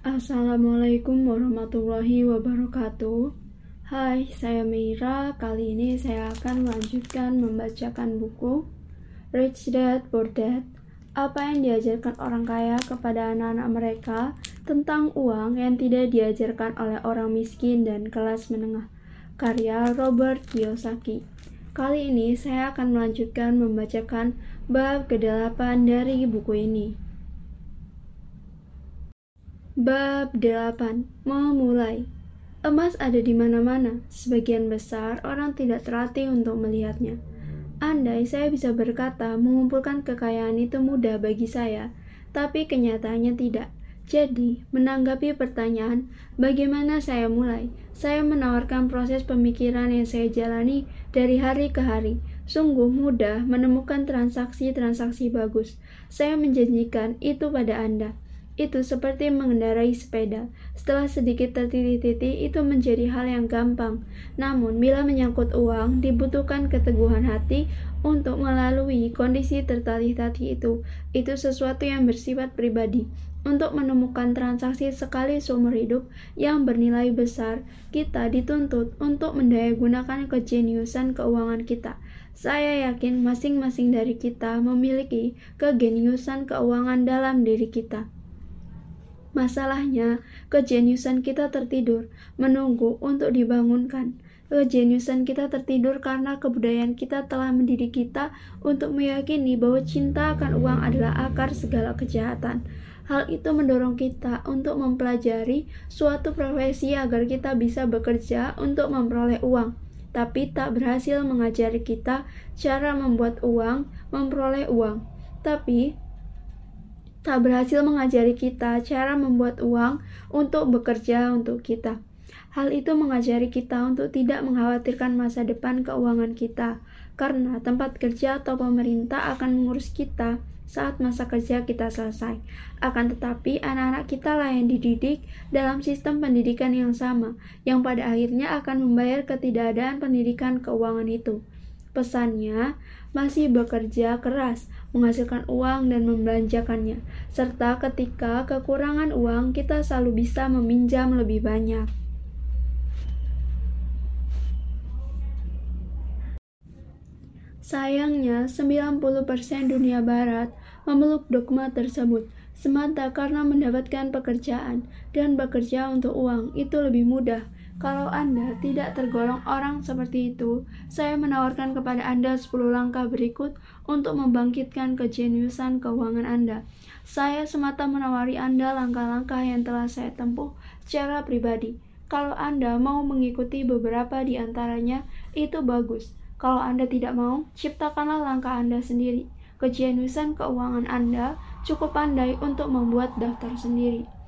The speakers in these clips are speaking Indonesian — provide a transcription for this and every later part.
Assalamualaikum warahmatullahi wabarakatuh. Hai, saya Meira. Kali ini saya akan melanjutkan membacakan buku Rich Dad Poor Dad. Apa yang diajarkan orang kaya kepada anak-anak mereka tentang uang yang tidak diajarkan oleh orang miskin dan kelas menengah. Karya Robert Kiyosaki. Kali ini saya akan melanjutkan membacakan bab ke-8 dari buku ini. Bab 8. Memulai. Emas ada di mana-mana. Sebagian besar orang tidak terlatih untuk melihatnya. Andai saya bisa berkata, mengumpulkan kekayaan itu mudah bagi saya, tapi kenyataannya tidak. Jadi, menanggapi pertanyaan, bagaimana saya mulai? Saya menawarkan proses pemikiran yang saya jalani dari hari ke hari. Sungguh mudah menemukan transaksi-transaksi bagus. Saya menjanjikan itu pada Anda itu seperti mengendarai sepeda. Setelah sedikit tertiti-titi, itu menjadi hal yang gampang. Namun, bila menyangkut uang, dibutuhkan keteguhan hati untuk melalui kondisi tertatih-tatih itu. Itu sesuatu yang bersifat pribadi. Untuk menemukan transaksi sekali seumur hidup yang bernilai besar, kita dituntut untuk mendayagunakan kejeniusan keuangan kita. Saya yakin masing-masing dari kita memiliki kegeniusan keuangan dalam diri kita. Masalahnya, kejeniusan kita tertidur, menunggu untuk dibangunkan. Kejeniusan kita tertidur karena kebudayaan kita telah mendidik kita untuk meyakini bahwa cinta akan uang adalah akar segala kejahatan. Hal itu mendorong kita untuk mempelajari suatu profesi agar kita bisa bekerja untuk memperoleh uang, tapi tak berhasil mengajari kita cara membuat uang, memperoleh uang. Tapi tak berhasil mengajari kita cara membuat uang untuk bekerja untuk kita. Hal itu mengajari kita untuk tidak mengkhawatirkan masa depan keuangan kita, karena tempat kerja atau pemerintah akan mengurus kita saat masa kerja kita selesai. Akan tetapi, anak-anak kita lah yang dididik dalam sistem pendidikan yang sama, yang pada akhirnya akan membayar ketidakadaan pendidikan keuangan itu. Pesannya, masih bekerja keras, menghasilkan uang dan membelanjakannya, serta ketika kekurangan uang kita selalu bisa meminjam lebih banyak. Sayangnya, 90% dunia barat memeluk dogma tersebut semata karena mendapatkan pekerjaan dan bekerja untuk uang itu lebih mudah kalau Anda tidak tergolong orang seperti itu, saya menawarkan kepada Anda 10 langkah berikut untuk membangkitkan kejeniusan keuangan Anda. Saya semata menawari Anda langkah-langkah yang telah saya tempuh secara pribadi. Kalau Anda mau mengikuti beberapa di antaranya, itu bagus. Kalau Anda tidak mau, ciptakanlah langkah Anda sendiri. Kejeniusan keuangan Anda cukup pandai untuk membuat daftar sendiri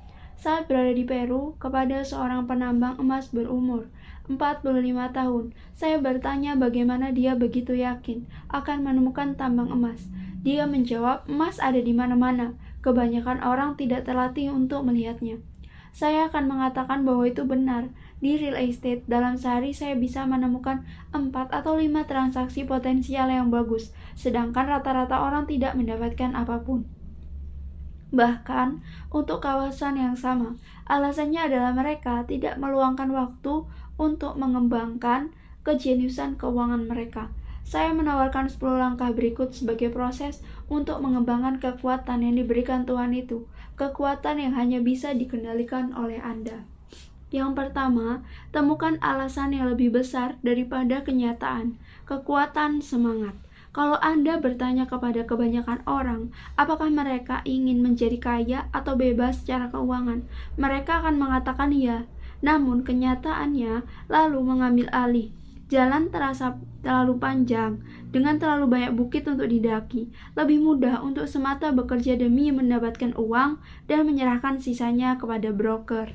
saat berada di Peru kepada seorang penambang emas berumur 45 tahun. Saya bertanya bagaimana dia begitu yakin akan menemukan tambang emas. Dia menjawab, emas ada di mana-mana. Kebanyakan orang tidak terlatih untuk melihatnya. Saya akan mengatakan bahwa itu benar. Di real estate, dalam sehari saya bisa menemukan 4 atau 5 transaksi potensial yang bagus, sedangkan rata-rata orang tidak mendapatkan apa pun bahkan untuk kawasan yang sama. Alasannya adalah mereka tidak meluangkan waktu untuk mengembangkan kejeniusan keuangan mereka. Saya menawarkan 10 langkah berikut sebagai proses untuk mengembangkan kekuatan yang diberikan Tuhan itu, kekuatan yang hanya bisa dikendalikan oleh Anda. Yang pertama, temukan alasan yang lebih besar daripada kenyataan, kekuatan semangat. Kalau Anda bertanya kepada kebanyakan orang, apakah mereka ingin menjadi kaya atau bebas secara keuangan, mereka akan mengatakan iya. Namun kenyataannya lalu mengambil alih. Jalan terasa terlalu panjang, dengan terlalu banyak bukit untuk didaki. Lebih mudah untuk semata bekerja demi mendapatkan uang dan menyerahkan sisanya kepada broker.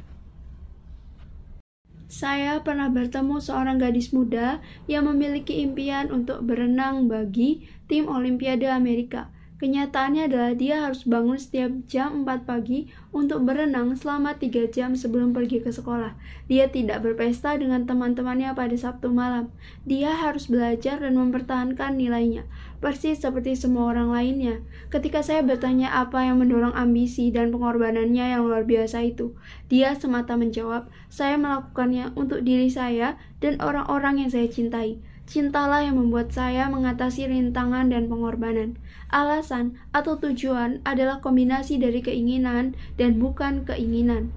Saya pernah bertemu seorang gadis muda yang memiliki impian untuk berenang bagi tim Olimpiade Amerika. Kenyataannya adalah dia harus bangun setiap jam 4 pagi untuk berenang selama 3 jam sebelum pergi ke sekolah. Dia tidak berpesta dengan teman-temannya pada Sabtu malam. Dia harus belajar dan mempertahankan nilainya, persis seperti semua orang lainnya. Ketika saya bertanya apa yang mendorong ambisi dan pengorbanannya yang luar biasa itu, dia semata menjawab, "Saya melakukannya untuk diri saya dan orang-orang yang saya cintai." Cintalah yang membuat saya mengatasi rintangan dan pengorbanan. Alasan atau tujuan adalah kombinasi dari keinginan dan bukan keinginan.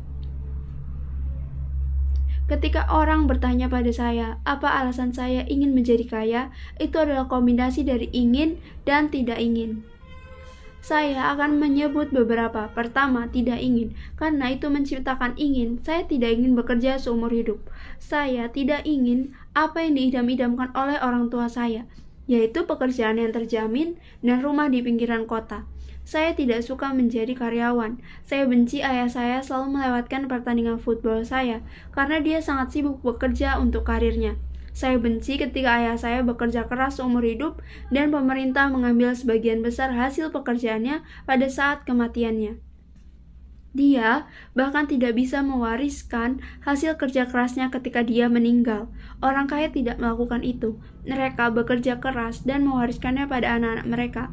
Ketika orang bertanya pada saya, apa alasan saya ingin menjadi kaya, itu adalah kombinasi dari ingin dan tidak ingin. Saya akan menyebut beberapa. Pertama, tidak ingin, karena itu menciptakan ingin. Saya tidak ingin bekerja seumur hidup. Saya tidak ingin apa yang diidam-idamkan oleh orang tua saya, yaitu pekerjaan yang terjamin dan rumah di pinggiran kota. Saya tidak suka menjadi karyawan. Saya benci ayah saya selalu melewatkan pertandingan football saya karena dia sangat sibuk bekerja untuk karirnya. Saya benci ketika ayah saya bekerja keras seumur hidup dan pemerintah mengambil sebagian besar hasil pekerjaannya pada saat kematiannya. Dia bahkan tidak bisa mewariskan hasil kerja kerasnya ketika dia meninggal. Orang kaya tidak melakukan itu. Mereka bekerja keras dan mewariskannya pada anak-anak mereka.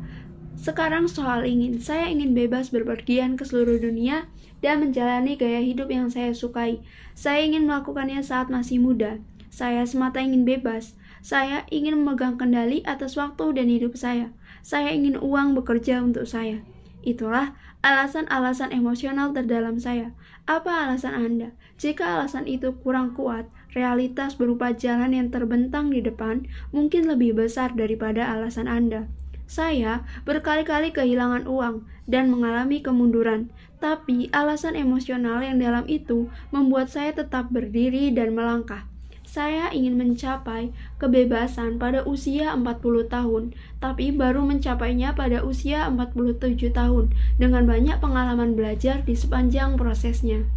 Sekarang soal ingin, saya ingin bebas berpergian ke seluruh dunia dan menjalani gaya hidup yang saya sukai. Saya ingin melakukannya saat masih muda. Saya semata ingin bebas. Saya ingin memegang kendali atas waktu dan hidup saya. Saya ingin uang bekerja untuk saya. Itulah alasan-alasan emosional terdalam saya. Apa alasan Anda? Jika alasan itu kurang kuat, realitas berupa jalan yang terbentang di depan mungkin lebih besar daripada alasan Anda. Saya berkali-kali kehilangan uang dan mengalami kemunduran, tapi alasan emosional yang dalam itu membuat saya tetap berdiri dan melangkah. Saya ingin mencapai kebebasan pada usia 40 tahun, tapi baru mencapainya pada usia 47 tahun dengan banyak pengalaman belajar di sepanjang prosesnya.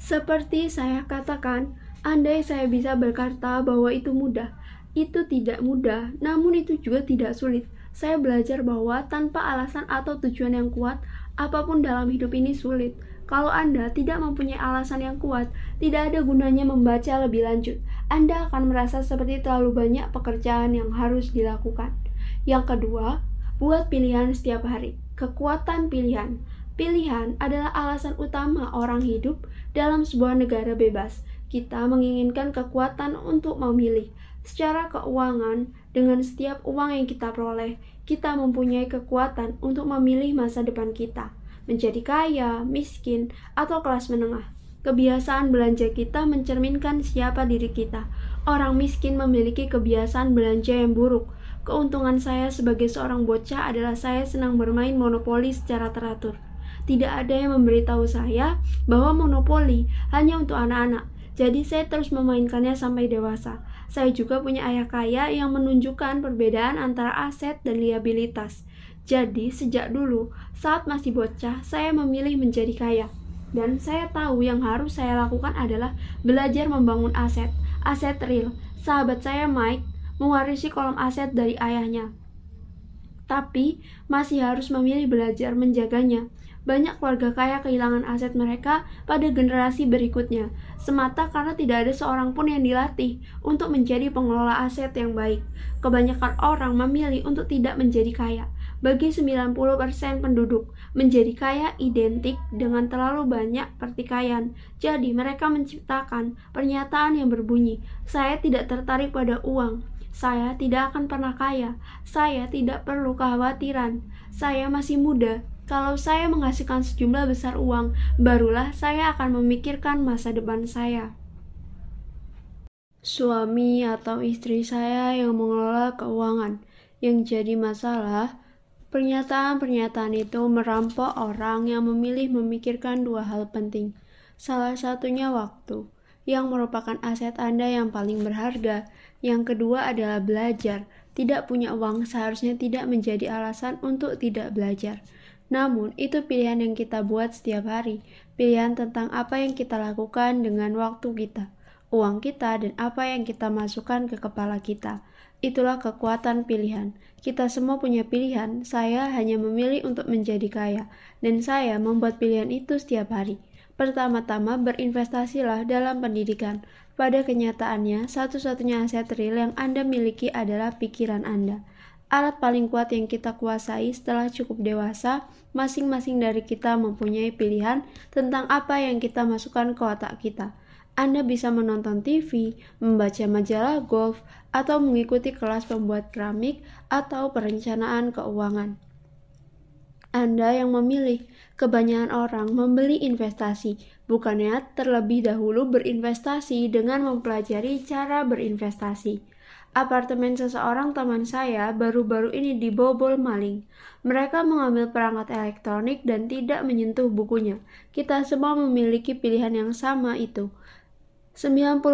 Seperti saya katakan, andai saya bisa berkata bahwa itu mudah, itu tidak mudah, namun itu juga tidak sulit. Saya belajar bahwa tanpa alasan atau tujuan yang kuat, apa pun dalam hidup ini sulit. Kalau Anda tidak mempunyai alasan yang kuat, tidak ada gunanya membaca lebih lanjut. Anda akan merasa seperti terlalu banyak pekerjaan yang harus dilakukan. Yang kedua, buat pilihan setiap hari. Kekuatan pilihan. Pilihan adalah alasan utama orang hidup dalam sebuah negara bebas. Kita menginginkan kekuatan untuk memilih. Secara keuangan, dengan setiap uang yang kita peroleh, kita mempunyai kekuatan untuk memilih masa depan kita menjadi kaya, miskin, atau kelas menengah. Kebiasaan belanja kita mencerminkan siapa diri kita. Orang miskin memiliki kebiasaan belanja yang buruk. Keuntungan saya sebagai seorang bocah adalah saya senang bermain monopoli secara teratur. Tidak ada yang memberitahu saya bahwa monopoli hanya untuk anak-anak, jadi saya terus memainkannya sampai dewasa. Saya juga punya ayah kaya yang menunjukkan perbedaan antara aset dan liabilitas. Jadi, sejak dulu, saat masih bocah, saya memilih menjadi kaya. Dan saya tahu yang harus saya lakukan adalah belajar membangun aset, aset real. Sahabat saya Mike mewarisi kolom aset dari ayahnya. Tapi masih harus memilih belajar menjaganya. Banyak keluarga kaya kehilangan aset mereka pada generasi berikutnya, semata karena tidak ada seorang pun yang dilatih untuk menjadi pengelola aset yang baik. Kebanyakan orang memilih untuk tidak menjadi kaya, bagi 90% penduduk, menjadi kaya identik dengan terlalu banyak pertikaian. Jadi mereka menciptakan pernyataan yang berbunyi, saya tidak tertarik pada uang, saya tidak akan pernah kaya, saya tidak perlu kekhawatiran, saya masih muda, kalau saya menghasilkan sejumlah besar uang, barulah saya akan memikirkan masa depan saya. Suami atau istri saya yang mengelola keuangan, yang jadi masalah Pernyataan-pernyataan itu merampok orang yang memilih memikirkan dua hal penting. Salah satunya waktu, yang merupakan aset Anda yang paling berharga. Yang kedua adalah belajar. Tidak punya uang seharusnya tidak menjadi alasan untuk tidak belajar. Namun, itu pilihan yang kita buat setiap hari. Pilihan tentang apa yang kita lakukan dengan waktu kita, uang kita, dan apa yang kita masukkan ke kepala kita. Itulah kekuatan pilihan. Kita semua punya pilihan. Saya hanya memilih untuk menjadi kaya, dan saya membuat pilihan itu setiap hari. Pertama-tama, berinvestasilah dalam pendidikan. Pada kenyataannya, satu-satunya aset real yang Anda miliki adalah pikiran Anda. Alat paling kuat yang kita kuasai setelah cukup dewasa, masing-masing dari kita mempunyai pilihan tentang apa yang kita masukkan ke otak kita. Anda bisa menonton TV, membaca majalah golf, atau mengikuti kelas pembuat keramik atau perencanaan keuangan. Anda yang memilih. Kebanyakan orang membeli investasi, bukannya terlebih dahulu berinvestasi dengan mempelajari cara berinvestasi. Apartemen seseorang teman saya baru-baru ini dibobol maling. Mereka mengambil perangkat elektronik dan tidak menyentuh bukunya. Kita semua memiliki pilihan yang sama itu. 90%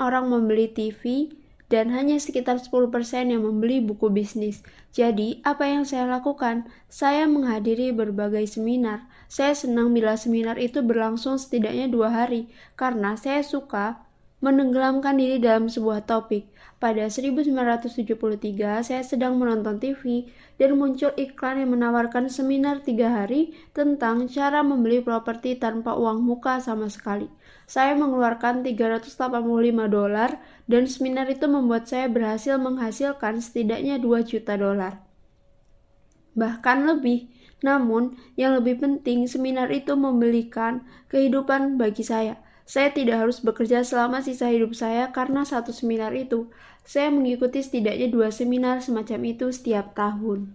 orang membeli TV, dan hanya sekitar 10% yang membeli buku bisnis. Jadi, apa yang saya lakukan? Saya menghadiri berbagai seminar. Saya senang bila seminar itu berlangsung setidaknya dua hari, karena saya suka menenggelamkan diri dalam sebuah topik. Pada 1973, saya sedang menonton TV dan muncul iklan yang menawarkan seminar tiga hari tentang cara membeli properti tanpa uang muka sama sekali. Saya mengeluarkan 385 dolar dan seminar itu membuat saya berhasil menghasilkan setidaknya 2 juta dolar. Bahkan lebih, namun yang lebih penting seminar itu membelikan kehidupan bagi saya. Saya tidak harus bekerja selama sisa hidup saya karena satu seminar itu. Saya mengikuti setidaknya dua seminar semacam itu setiap tahun.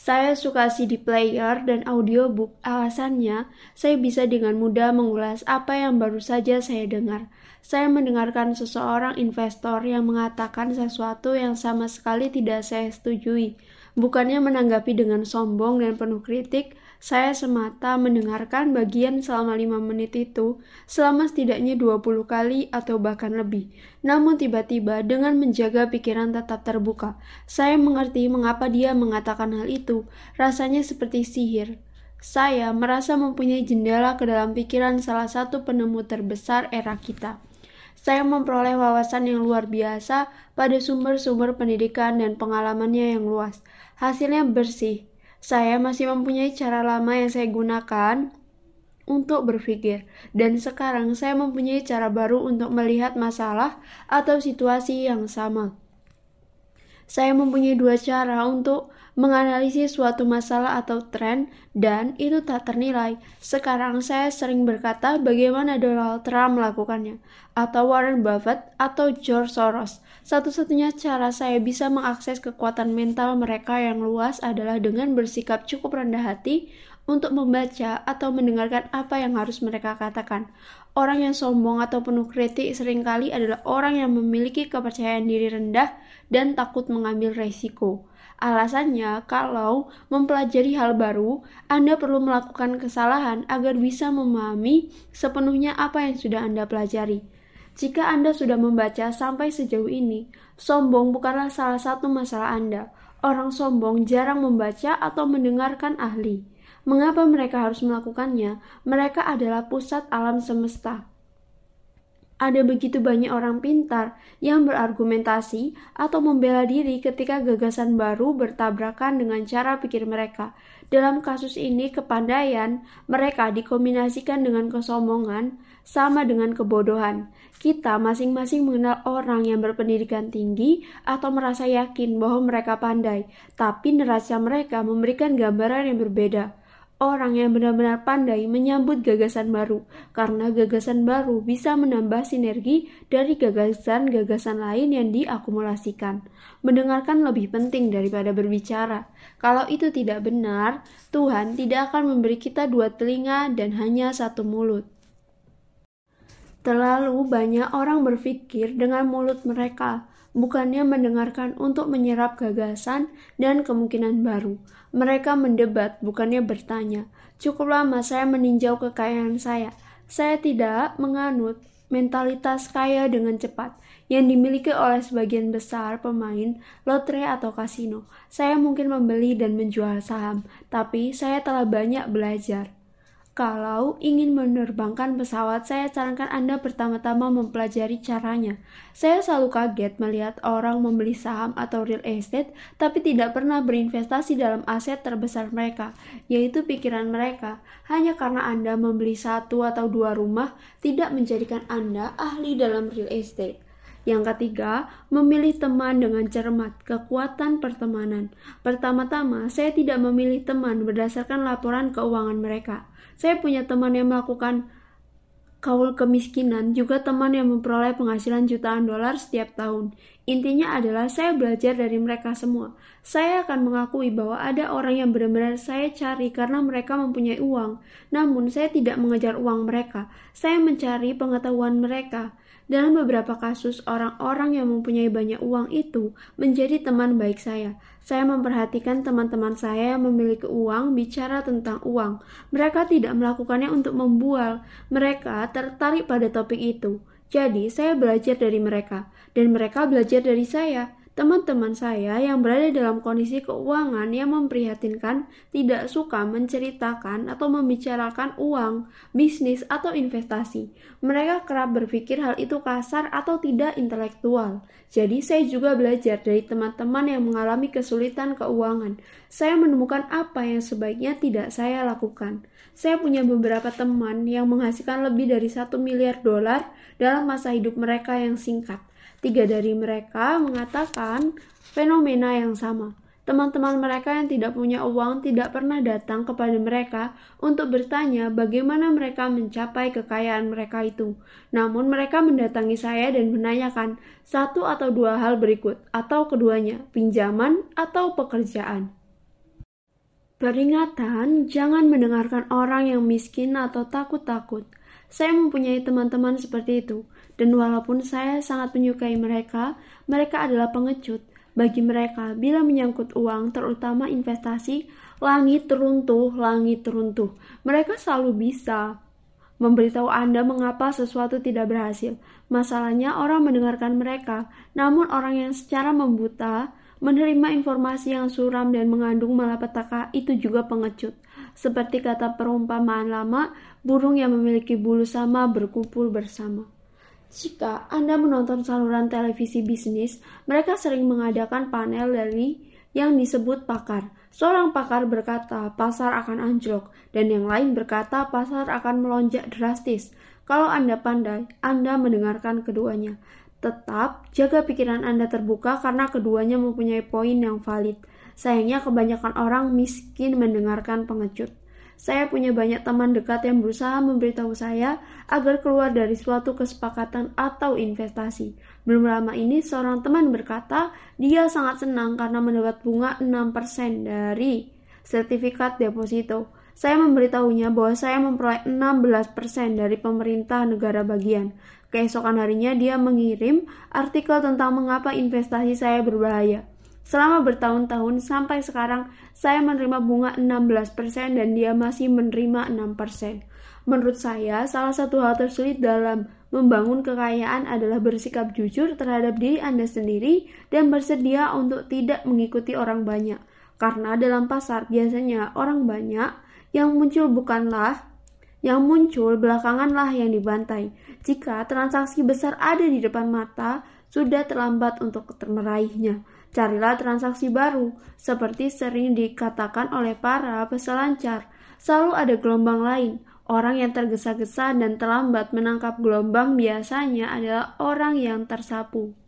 Saya suka CD player dan audiobook. Alasannya, saya bisa dengan mudah mengulas apa yang baru saja saya dengar. Saya mendengarkan seseorang investor yang mengatakan sesuatu yang sama sekali tidak saya setujui. Bukannya menanggapi dengan sombong dan penuh kritik, saya semata mendengarkan bagian selama lima menit itu selama setidaknya 20 kali atau bahkan lebih. Namun tiba-tiba dengan menjaga pikiran tetap terbuka, saya mengerti mengapa dia mengatakan hal itu. Rasanya seperti sihir. Saya merasa mempunyai jendela ke dalam pikiran salah satu penemu terbesar era kita. Saya memperoleh wawasan yang luar biasa pada sumber-sumber pendidikan dan pengalamannya yang luas. Hasilnya bersih, saya masih mempunyai cara lama yang saya gunakan untuk berpikir, dan sekarang saya mempunyai cara baru untuk melihat masalah atau situasi yang sama. Saya mempunyai dua cara untuk menganalisis suatu masalah atau tren, dan itu tak ternilai. Sekarang saya sering berkata bagaimana Donald Trump melakukannya, atau Warren Buffett, atau George Soros. Satu-satunya cara saya bisa mengakses kekuatan mental mereka yang luas adalah dengan bersikap cukup rendah hati untuk membaca atau mendengarkan apa yang harus mereka katakan. Orang yang sombong atau penuh kritik sering kali adalah orang yang memiliki kepercayaan diri rendah dan takut mengambil resiko. Alasannya, kalau mempelajari hal baru, Anda perlu melakukan kesalahan agar bisa memahami sepenuhnya apa yang sudah Anda pelajari. Jika Anda sudah membaca sampai sejauh ini, sombong bukanlah salah satu masalah Anda. Orang sombong jarang membaca atau mendengarkan ahli. Mengapa mereka harus melakukannya? Mereka adalah pusat alam semesta. Ada begitu banyak orang pintar yang berargumentasi atau membela diri ketika gagasan baru bertabrakan dengan cara pikir mereka. Dalam kasus ini, kepandaian mereka dikombinasikan dengan kesombongan sama dengan kebodohan. Kita masing-masing mengenal orang yang berpendidikan tinggi atau merasa yakin bahwa mereka pandai, tapi neraca mereka memberikan gambaran yang berbeda orang yang benar-benar pandai menyambut gagasan baru, karena gagasan baru bisa menambah sinergi dari gagasan-gagasan lain yang diakumulasikan. Mendengarkan lebih penting daripada berbicara. Kalau itu tidak benar, Tuhan tidak akan memberi kita dua telinga dan hanya satu mulut. Terlalu banyak orang berpikir dengan mulut mereka, bukannya mendengarkan untuk menyerap gagasan dan kemungkinan baru. Mereka mendebat, bukannya bertanya. Cukup lama saya meninjau kekayaan saya. Saya tidak menganut mentalitas kaya dengan cepat yang dimiliki oleh sebagian besar pemain lotre atau kasino. Saya mungkin membeli dan menjual saham, tapi saya telah banyak belajar. Kalau ingin menerbangkan pesawat, saya sarankan Anda pertama-tama mempelajari caranya. Saya selalu kaget melihat orang membeli saham atau real estate, tapi tidak pernah berinvestasi dalam aset terbesar mereka, yaitu pikiran mereka. Hanya karena Anda membeli satu atau dua rumah, tidak menjadikan Anda ahli dalam real estate. Yang ketiga, memilih teman dengan cermat, kekuatan pertemanan. Pertama-tama, saya tidak memilih teman berdasarkan laporan keuangan mereka. Saya punya teman yang melakukan kaul kemiskinan, juga teman yang memperoleh penghasilan jutaan dolar setiap tahun. Intinya adalah saya belajar dari mereka semua. Saya akan mengakui bahwa ada orang yang benar-benar saya cari karena mereka mempunyai uang. Namun saya tidak mengejar uang mereka. Saya mencari pengetahuan mereka. Dalam beberapa kasus, orang-orang yang mempunyai banyak uang itu menjadi teman baik saya. Saya memperhatikan teman-teman saya yang memiliki uang bicara tentang uang. Mereka tidak melakukannya untuk membual, mereka tertarik pada topik itu. Jadi, saya belajar dari mereka, dan mereka belajar dari saya. Teman-teman saya yang berada dalam kondisi keuangan yang memprihatinkan tidak suka menceritakan atau membicarakan uang, bisnis, atau investasi. Mereka kerap berpikir hal itu kasar atau tidak intelektual. Jadi, saya juga belajar dari teman-teman yang mengalami kesulitan keuangan. Saya menemukan apa yang sebaiknya tidak saya lakukan. Saya punya beberapa teman yang menghasilkan lebih dari satu miliar dolar dalam masa hidup mereka yang singkat. Tiga dari mereka mengatakan fenomena yang sama. Teman-teman mereka yang tidak punya uang tidak pernah datang kepada mereka untuk bertanya bagaimana mereka mencapai kekayaan mereka itu. Namun mereka mendatangi saya dan menanyakan satu atau dua hal berikut, atau keduanya, pinjaman atau pekerjaan. Peringatan, jangan mendengarkan orang yang miskin atau takut-takut. Saya mempunyai teman-teman seperti itu, dan walaupun saya sangat menyukai mereka, mereka adalah pengecut. Bagi mereka, bila menyangkut uang, terutama investasi, langit teruntuh, langit teruntuh. Mereka selalu bisa memberitahu Anda mengapa sesuatu tidak berhasil. Masalahnya orang mendengarkan mereka, namun orang yang secara membuta menerima informasi yang suram dan mengandung malapetaka itu juga pengecut. Seperti kata perumpamaan lama, burung yang memiliki bulu sama berkumpul bersama. Jika Anda menonton saluran televisi bisnis, mereka sering mengadakan panel dari yang disebut pakar. Seorang pakar berkata pasar akan anjlok, dan yang lain berkata pasar akan melonjak drastis. Kalau Anda pandai, Anda mendengarkan keduanya. Tetap jaga pikiran Anda terbuka karena keduanya mempunyai poin yang valid. Sayangnya kebanyakan orang miskin mendengarkan pengecut. Saya punya banyak teman dekat yang berusaha memberitahu saya agar keluar dari suatu kesepakatan atau investasi. Belum lama ini seorang teman berkata dia sangat senang karena mendapat bunga 6% dari sertifikat deposito. Saya memberitahunya bahwa saya memperoleh 16% dari pemerintah negara bagian. Keesokan harinya dia mengirim artikel tentang mengapa investasi saya berbahaya. Selama bertahun-tahun sampai sekarang saya menerima bunga 16% dan dia masih menerima 6%. Menurut saya, salah satu hal tersulit dalam membangun kekayaan adalah bersikap jujur terhadap diri Anda sendiri dan bersedia untuk tidak mengikuti orang banyak. Karena dalam pasar biasanya orang banyak yang muncul bukanlah yang muncul belakanganlah yang dibantai. Jika transaksi besar ada di depan mata, sudah terlambat untuk meraihnya carilah transaksi baru. Seperti sering dikatakan oleh para peselancar, selalu ada gelombang lain. Orang yang tergesa-gesa dan terlambat menangkap gelombang biasanya adalah orang yang tersapu.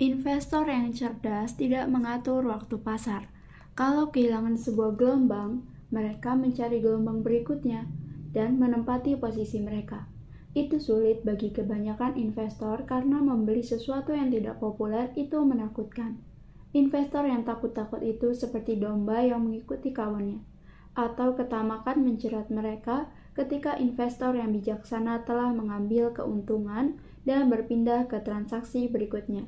Investor yang cerdas tidak mengatur waktu pasar. Kalau kehilangan sebuah gelombang, mereka mencari gelombang berikutnya dan menempati posisi mereka. Itu sulit bagi kebanyakan investor karena membeli sesuatu yang tidak populer itu menakutkan. Investor yang takut-takut itu seperti domba yang mengikuti kawannya, atau ketamakan menjerat mereka ketika investor yang bijaksana telah mengambil keuntungan dan berpindah ke transaksi berikutnya.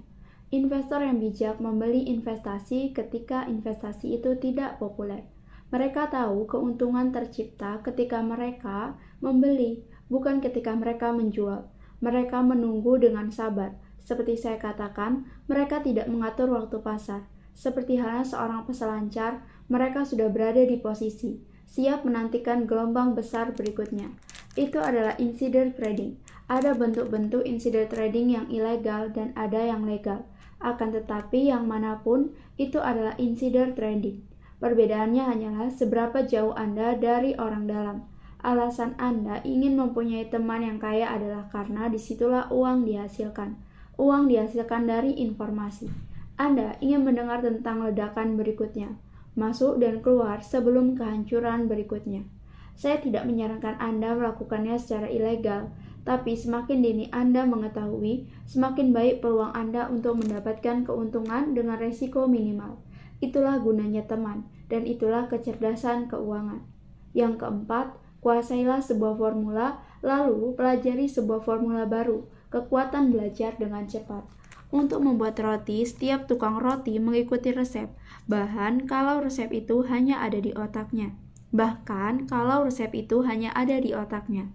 Investor yang bijak membeli investasi ketika investasi itu tidak populer. Mereka tahu keuntungan tercipta ketika mereka membeli bukan ketika mereka menjual. Mereka menunggu dengan sabar. Seperti saya katakan, mereka tidak mengatur waktu pasar. Seperti halnya seorang peselancar, mereka sudah berada di posisi. siap menantikan gelombang besar berikutnya. Itu adalah insider trading. Ada bentuk-bentuk insider trading yang ilegal dan ada yang legal. Akan tetapi yang mana pun itu adalah insider trading. Perbedaannya hanyalah seberapa jauh Anda dari orang dalam. Alasan Anda ingin mempunyai teman yang kaya adalah karena di situlah uang dihasilkan. Uang dihasilkan dari informasi. Anda ingin mendengar tentang ledakan berikutnya, masuk dan keluar sebelum kehancuran berikutnya. Saya tidak menyarankan Anda melakukannya secara ilegal, tapi semakin dini Anda mengetahui, semakin baik peluang Anda untuk mendapatkan keuntungan dengan resiko minimal. Itulah gunanya teman, dan itulah kecerdasan keuangan. Yang keempat, Kuasailah sebuah formula, lalu pelajari sebuah formula baru, kekuatan belajar dengan cepat. Untuk membuat roti, setiap tukang roti mengikuti resep, bahan kalau resep itu hanya ada di otaknya. Bahkan kalau resep itu hanya ada di otaknya.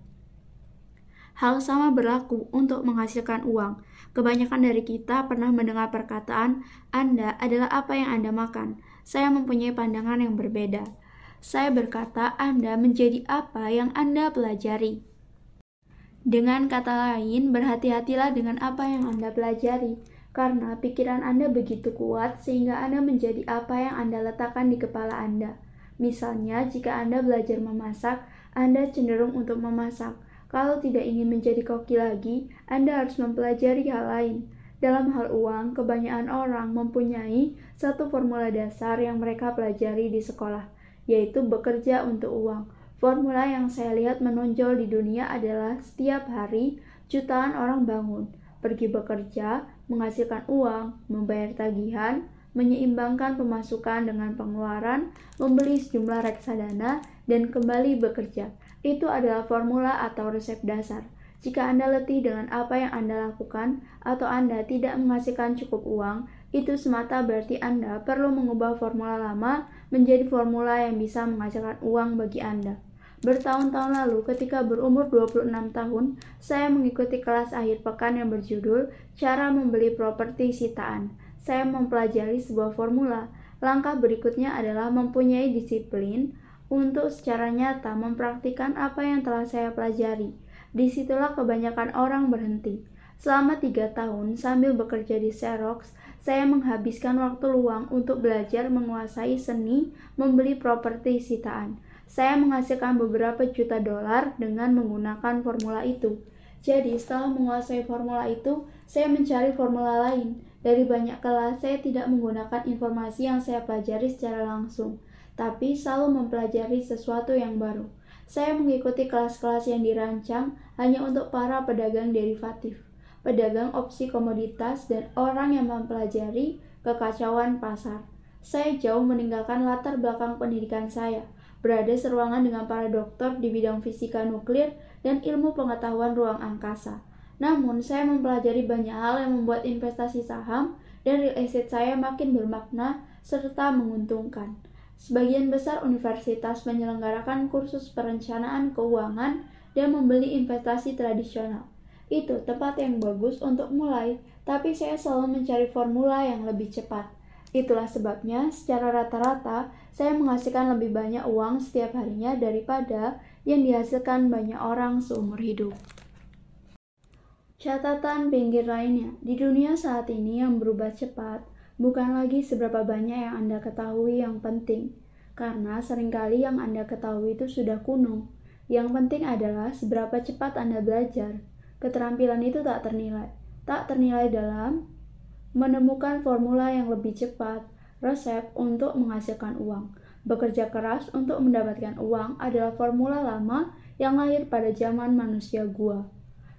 Hal sama berlaku untuk menghasilkan uang. Kebanyakan dari kita pernah mendengar perkataan, "Anda adalah apa yang Anda makan." Saya mempunyai pandangan yang berbeda. Saya berkata, Anda menjadi apa yang Anda pelajari. Dengan kata lain, berhati-hatilah dengan apa yang Anda pelajari, karena pikiran Anda begitu kuat sehingga Anda menjadi apa yang Anda letakkan di kepala Anda. Misalnya, jika Anda belajar memasak, Anda cenderung untuk memasak. Kalau tidak ingin menjadi koki lagi, Anda harus mempelajari hal lain. Dalam hal uang, kebanyakan orang mempunyai satu formula dasar yang mereka pelajari di sekolah yaitu bekerja untuk uang. Formula yang saya lihat menonjol di dunia adalah setiap hari jutaan orang bangun, pergi bekerja, menghasilkan uang, membayar tagihan, menyeimbangkan pemasukan dengan pengeluaran, membeli sejumlah reksadana, dan kembali bekerja. Itu adalah formula atau resep dasar. Jika Anda letih dengan apa yang Anda lakukan, atau Anda tidak menghasilkan cukup uang, itu semata berarti Anda perlu mengubah formula lama menjadi formula yang bisa menghasilkan uang bagi Anda. Bertahun-tahun lalu, ketika berumur 26 tahun, saya mengikuti kelas akhir pekan yang berjudul Cara Membeli Properti Sitaan. Saya mempelajari sebuah formula. Langkah berikutnya adalah mempunyai disiplin untuk secara nyata mempraktikkan apa yang telah saya pelajari. Di situlah kebanyakan orang berhenti. Selama tiga tahun sambil bekerja di Xerox, saya menghabiskan waktu luang untuk belajar menguasai seni membeli properti sitaan. Saya menghasilkan beberapa juta dolar dengan menggunakan formula itu. Jadi, setelah menguasai formula itu, saya mencari formula lain. Dari banyak kelas, saya tidak menggunakan informasi yang saya pelajari secara langsung, tapi selalu mempelajari sesuatu yang baru. Saya mengikuti kelas-kelas yang dirancang hanya untuk para pedagang derivatif, pedagang opsi komoditas, dan orang yang mempelajari kekacauan pasar. Saya jauh meninggalkan latar belakang pendidikan saya, berada seruangan dengan para dokter di bidang fisika nuklir dan ilmu pengetahuan ruang angkasa. Namun, saya mempelajari banyak hal yang membuat investasi saham dan real estate saya makin bermakna serta menguntungkan. Sebagian besar universitas menyelenggarakan kursus perencanaan keuangan dan membeli investasi tradisional. Itu tempat yang bagus untuk mulai, tapi saya selalu mencari formula yang lebih cepat. Itulah sebabnya, secara rata-rata, saya menghasilkan lebih banyak uang setiap harinya daripada yang dihasilkan banyak orang seumur hidup. Catatan pinggir lainnya, di dunia saat ini yang berubah cepat, bukan lagi seberapa banyak yang Anda ketahui yang penting, karena sering kali yang Anda ketahui itu sudah kuno. Yang penting adalah seberapa cepat Anda belajar. Keterampilan itu tak ternilai. Tak ternilai dalam menemukan formula yang lebih cepat, resep untuk menghasilkan uang. Bekerja keras untuk mendapatkan uang adalah formula lama yang lahir pada zaman manusia gua.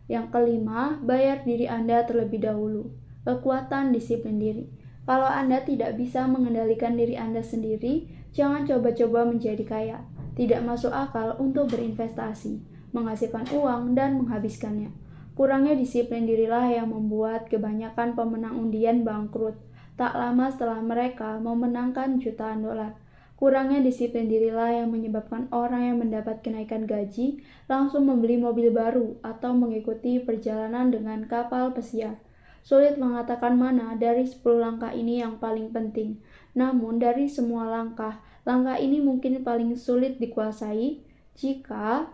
Yang kelima, bayar diri Anda terlebih dahulu. Kekuatan disiplin diri. Kalau Anda tidak bisa mengendalikan diri Anda sendiri, jangan coba-coba menjadi kaya. Tidak masuk akal untuk berinvestasi, menghasilkan uang, dan menghabiskannya. Kurangnya disiplin dirilah yang membuat kebanyakan pemenang undian bangkrut tak lama setelah mereka memenangkan jutaan dolar. Kurangnya disiplin dirilah yang menyebabkan orang yang mendapat kenaikan gaji langsung membeli mobil baru atau mengikuti perjalanan dengan kapal pesiar. Sulit mengatakan mana dari 10 langkah ini yang paling penting. Namun dari semua langkah, Langkah ini mungkin paling sulit dikuasai jika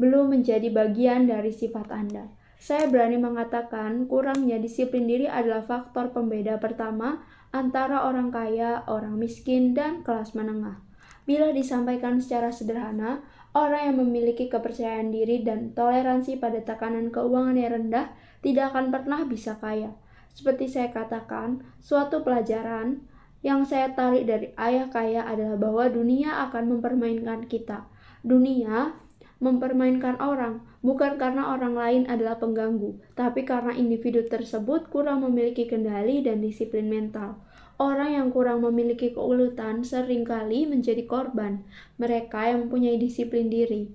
belum menjadi bagian dari sifat Anda. Saya berani mengatakan kurangnya disiplin diri adalah faktor pembeda pertama antara orang kaya, orang miskin, dan kelas menengah. Bila disampaikan secara sederhana, orang yang memiliki kepercayaan diri dan toleransi pada tekanan keuangan yang rendah tidak akan pernah bisa kaya. Seperti saya katakan, suatu pelajaran yang saya tarik dari ayah kaya adalah bahwa dunia akan mempermainkan kita. Dunia mempermainkan orang, bukan karena orang lain adalah pengganggu, tapi karena individu tersebut kurang memiliki kendali dan disiplin mental. Orang yang kurang memiliki keuletan sering kali menjadi korban, mereka yang mempunyai disiplin diri.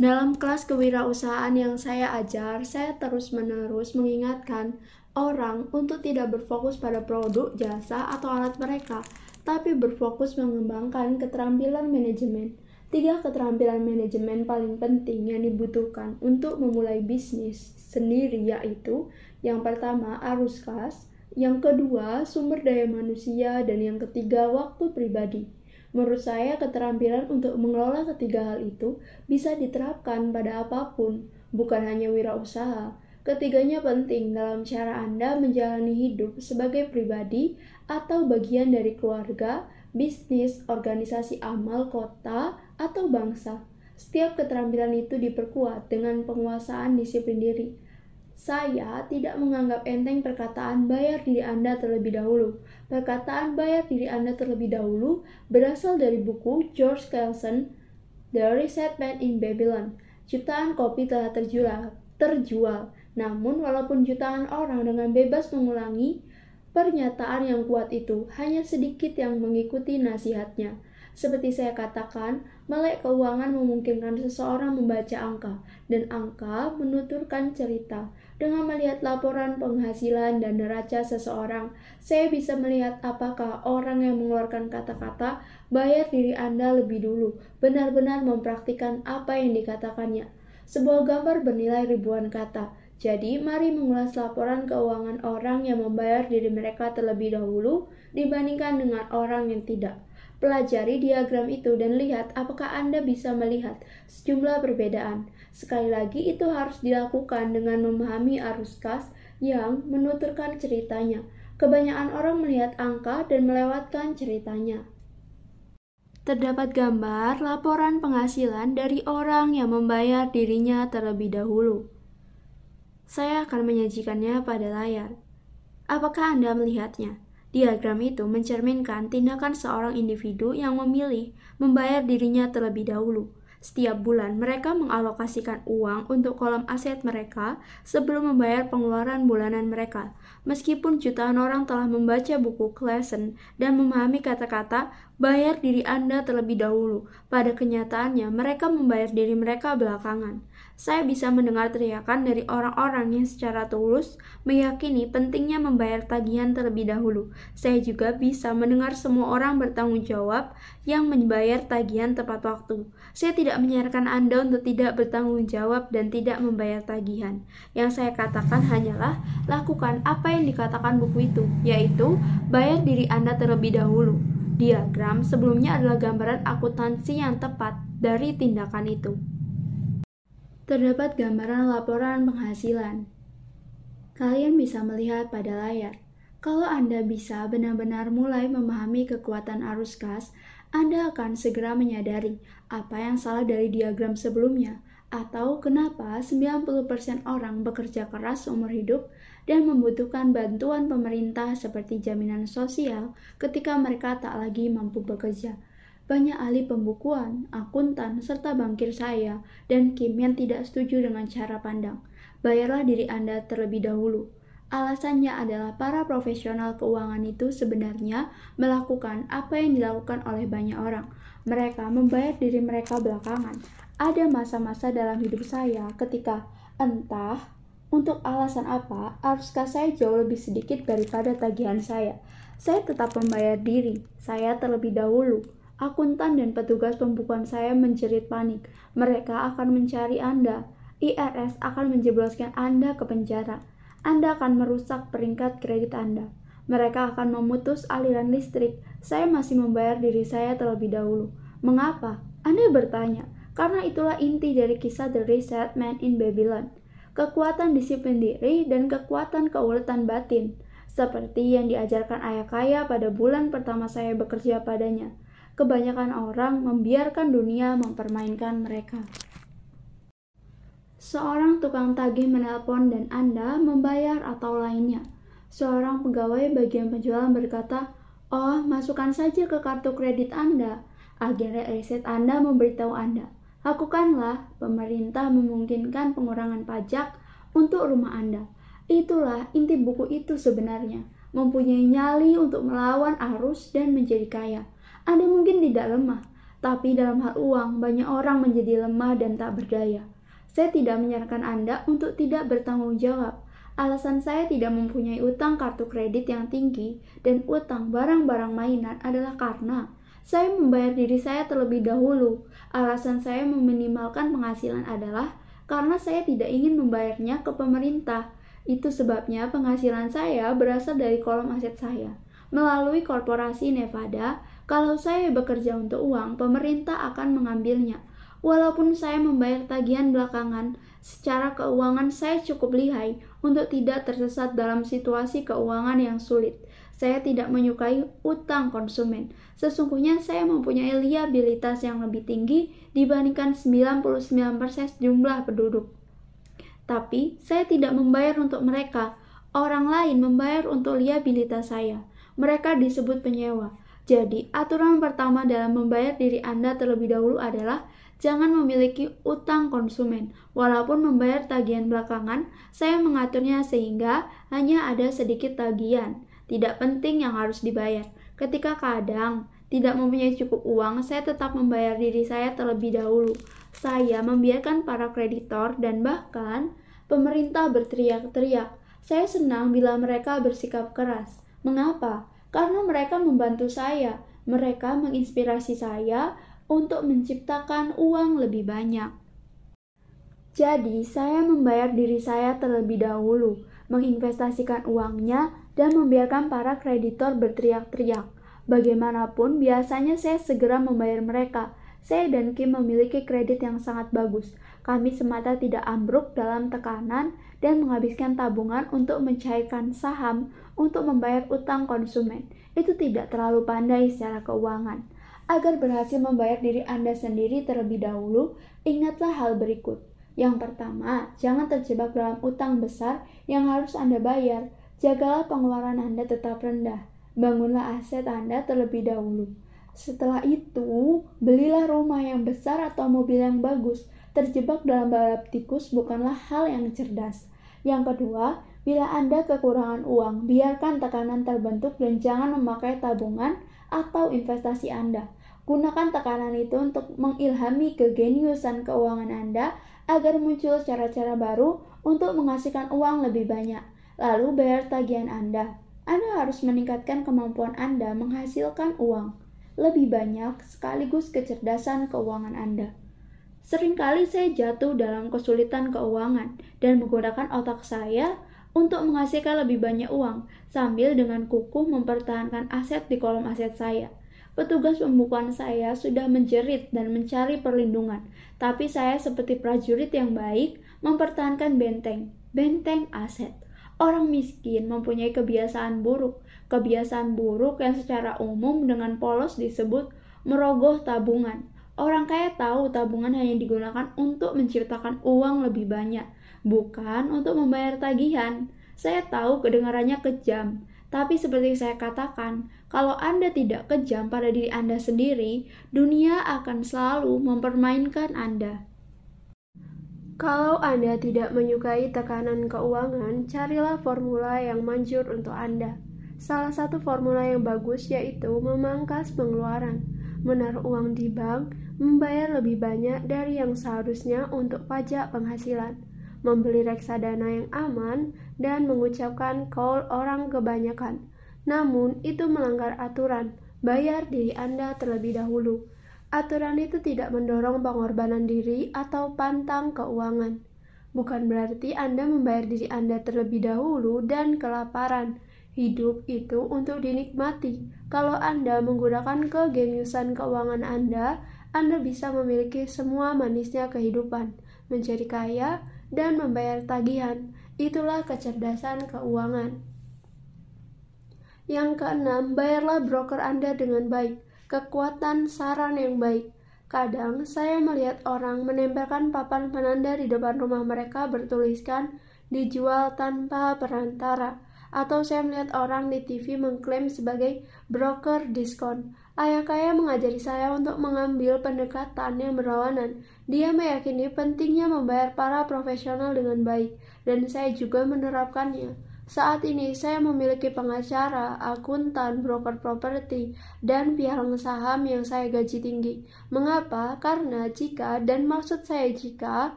Dalam kelas kewirausahaan yang saya ajar, saya terus-menerus mengingatkan orang untuk tidak berfokus pada produk, jasa, atau alat mereka, tapi berfokus mengembangkan keterampilan manajemen. Tiga keterampilan manajemen paling penting yang dibutuhkan untuk memulai bisnis sendiri yaitu yang pertama arus kas, yang kedua sumber daya manusia, dan yang ketiga waktu pribadi. Menurut saya keterampilan untuk mengelola ketiga hal itu bisa diterapkan pada apa pun, bukan hanya wirausaha. Ketiganya penting dalam cara Anda menjalani hidup sebagai pribadi atau bagian dari keluarga, bisnis, organisasi amal, kota, atau bangsa. Setiap keterampilan itu diperkuat dengan penguasaan disiplin diri. Saya tidak menganggap enteng perkataan bayar diri Anda terlebih dahulu. Perkataan bayar diri Anda terlebih dahulu berasal dari buku George Clason, The Reset Man in Babylon. Jutaan kopi telah terjual, terjual. Namun walaupun jutaan orang dengan bebas mengulangi pernyataan yang kuat itu, hanya sedikit yang mengikuti nasihatnya. Seperti saya katakan, melek keuangan memungkinkan seseorang membaca angka, dan angka menuturkan cerita. Dengan melihat laporan penghasilan dan neraca seseorang, saya bisa melihat apakah orang yang mengeluarkan kata-kata bayar diri Anda lebih dulu, benar-benar mempraktikkan apa yang dikatakannya. Sebuah gambar bernilai ribuan kata, jadi, mari mengulas laporan keuangan orang yang membayar diri mereka terlebih dahulu dibandingkan dengan orang yang tidak. Pelajari diagram itu dan lihat apakah Anda bisa melihat sejumlah perbedaan. Sekali lagi, itu harus dilakukan dengan memahami arus kas yang menuturkan ceritanya. Kebanyakan orang melihat angka dan melewatkan ceritanya. Terdapat gambar laporan penghasilan dari orang yang membayar dirinya terlebih dahulu. Saya akan menyajikannya pada layar. Apakah Anda melihatnya? Diagram itu mencerminkan tindakan seorang individu yang memilih membayar dirinya terlebih dahulu. Setiap bulan, mereka mengalokasikan uang untuk kolom aset mereka sebelum membayar pengeluaran bulanan mereka. Meskipun jutaan orang telah membaca buku Clason dan memahami kata-kata bayar diri Anda terlebih dahulu, pada kenyataannya mereka membayar diri mereka belakangan saya bisa mendengar teriakan dari orang-orang yang secara tulus meyakini pentingnya membayar tagihan terlebih dahulu. Saya juga bisa mendengar semua orang bertanggung jawab yang membayar tagihan tepat waktu. Saya tidak menyarankan Anda untuk tidak bertanggung jawab dan tidak membayar tagihan. Yang saya katakan hanyalah lakukan apa yang dikatakan buku itu, yaitu bayar diri Anda terlebih dahulu. Diagram sebelumnya adalah gambaran akuntansi yang tepat dari tindakan itu terdapat gambaran laporan penghasilan. Kalian bisa melihat pada layar. Kalau Anda bisa benar-benar mulai memahami kekuatan arus kas, Anda akan segera menyadari apa yang salah dari diagram sebelumnya atau kenapa 90% orang bekerja keras seumur hidup dan membutuhkan bantuan pemerintah seperti jaminan sosial ketika mereka tak lagi mampu bekerja banyak ahli pembukuan, akuntan, serta bankir saya dan Kim yang tidak setuju dengan cara pandang. Bayarlah diri Anda terlebih dahulu. Alasannya adalah para profesional keuangan itu sebenarnya melakukan apa yang dilakukan oleh banyak orang. Mereka membayar diri mereka belakangan. Ada masa-masa dalam hidup saya ketika entah untuk alasan apa, arus kas saya jauh lebih sedikit daripada tagihan saya. Saya tetap membayar diri saya terlebih dahulu Akuntan dan petugas pembukuan saya menjerit panik. Mereka akan mencari Anda. IRS akan menjebloskan Anda ke penjara. Anda akan merusak peringkat kredit Anda. mereka akan memutus aliran listrik. Saya masih membayar diri saya terlebih dahulu. Mengapa? Anda bertanya. Karena itulah inti dari kisah The Reset Man in Babylon. Kekuatan disiplin diri dan kekuatan keuletan batin. Seperti yang diajarkan ayah kaya pada bulan pertama saya bekerja padanya. Kebanyakan orang membiarkan dunia mempermainkan mereka. Seorang tukang tagih menelpon dan Anda membayar atau lainnya. Seorang pegawai bagian penjualan berkata, Oh, masukkan saja ke kartu kredit Anda. Agen riset Anda memberitahu Anda. Lakukanlah, pemerintah memungkinkan pengurangan pajak untuk rumah Anda. Itulah inti buku itu sebenarnya. Mempunyai nyali untuk melawan arus dan menjadi kaya. Anda mungkin tidak lemah, tapi dalam hal uang banyak orang menjadi lemah dan tak berdaya. Saya tidak menyarankan Anda untuk tidak bertanggung jawab Alasan saya tidak mempunyai utang kartu kredit yang tinggi dan utang barang-barang mainan adalah karena saya membayar diri saya terlebih dahulu. Alasan saya meminimalkan penghasilan adalah karena saya tidak ingin membayarnya ke pemerintah. Itu sebabnya penghasilan saya berasal dari kolom aset saya. Melalui korporasi Nevada, kalau saya bekerja untuk uang, pemerintah akan mengambilnya. Walaupun saya membayar tagihan belakangan, secara keuangan saya cukup lihai untuk tidak tersesat dalam situasi keuangan yang sulit. Saya tidak menyukai utang konsumen. Sesungguhnya saya mempunyai liabilitas yang lebih tinggi dibandingkan 99% jumlah penduduk. Tapi saya tidak membayar untuk mereka. Orang lain membayar untuk liabilitas saya. Mereka disebut penyewa. Jadi, aturan pertama dalam membayar diri Anda terlebih dahulu adalah jangan memiliki utang konsumen. Walaupun membayar tagihan belakangan, saya mengaturnya sehingga hanya ada sedikit tagihan. Tidak penting yang harus dibayar. Ketika kadang tidak mempunyai cukup uang, saya tetap membayar diri saya terlebih dahulu. Saya membiarkan para kreditor dan bahkan pemerintah berteriak-teriak. Saya senang bila mereka bersikap keras. Mengapa? Karena mereka membantu saya. Mereka menginspirasi saya untuk menciptakan uang lebih banyak. Jadi, saya membayar diri saya terlebih dahulu, menginvestasikan uangnya, dan membiarkan para kreditor berteriak-teriak. Bagaimanapun, biasanya saya segera membayar mereka. Saya dan Kim memiliki kredit yang sangat bagus. Kami semata tidak ambruk dalam tekanan dan menghabiskan tabungan untuk mencairkan saham untuk membayar utang konsumen. Itu tidak terlalu pandai secara keuangan. Agar berhasil membayar diri Anda sendiri terlebih dahulu, ingatlah hal berikut. Yang pertama, jangan terjebak dalam utang besar yang harus Anda bayar. Jagalah pengeluaran Anda tetap rendah. Bangunlah aset Anda terlebih dahulu. Setelah itu, belilah rumah yang besar atau mobil yang bagus. Terjebak dalam balap tikus bukanlah hal yang cerdas. Yang kedua, bila Anda kekurangan uang, biarkan tekanan terbentuk dan jangan memakai tabungan atau investasi Anda. Gunakan tekanan itu untuk mengilhami kegeniusan keuangan Anda agar muncul cara-cara baru untuk menghasilkan uang lebih banyak. Lalu bayar tagihan Anda. Anda harus meningkatkan kemampuan Anda menghasilkan uang lebih banyak sekaligus kecerdasan keuangan Anda. Seringkali saya jatuh dalam kesulitan keuangan dan menggunakan otak saya untuk menghasilkan lebih banyak uang sambil dengan kukuh mempertahankan aset di kolom aset saya. Petugas pembukuan saya sudah menjerit dan mencari perlindungan, tapi saya seperti prajurit yang baik mempertahankan benteng, benteng aset. Orang miskin mempunyai kebiasaan buruk, kebiasaan buruk yang secara umum dengan polos disebut merogoh tabungan. Orang kaya tahu tabungan hanya digunakan untuk menciptakan uang lebih banyak, bukan untuk membayar tagihan. Saya tahu kedengarannya kejam, tapi seperti saya katakan, kalau Anda tidak kejam pada diri Anda sendiri, dunia akan selalu mempermainkan Anda. Kalau Anda tidak menyukai tekanan keuangan, carilah formula yang manjur untuk Anda. Salah satu formula yang bagus yaitu memangkas pengeluaran, menaruh uang di bank, membayar lebih banyak dari yang seharusnya untuk pajak penghasilan membeli reksadana yang aman, dan mengucapkan call orang kebanyakan. Namun, itu melanggar aturan. Bayar diri Anda terlebih dahulu. Aturan itu tidak mendorong pengorbanan diri atau pantang keuangan. Bukan berarti Anda membayar diri Anda terlebih dahulu dan kelaparan. Hidup itu untuk dinikmati. Kalau Anda menggunakan kegeniusan keuangan Anda, Anda bisa memiliki semua manisnya kehidupan, menjadi kaya, dan membayar tagihan. Itulah kecerdasan keuangan. Yang keenam, bayarlah broker Anda dengan baik. Kekuatan saran yang baik. Kadang saya melihat orang menempelkan papan penanda di depan rumah mereka bertuliskan dijual tanpa perantara atau saya melihat orang di TV mengklaim sebagai broker diskon. Ayah kaya mengajari saya untuk mengambil pendekatan yang berlawanan. Dia meyakini pentingnya membayar para profesional dengan baik, dan saya juga menerapkannya. Saat ini saya memiliki pengacara, akuntan, broker properti, dan pialang saham yang saya gaji tinggi. Mengapa? Karena jika, dan maksud saya jika,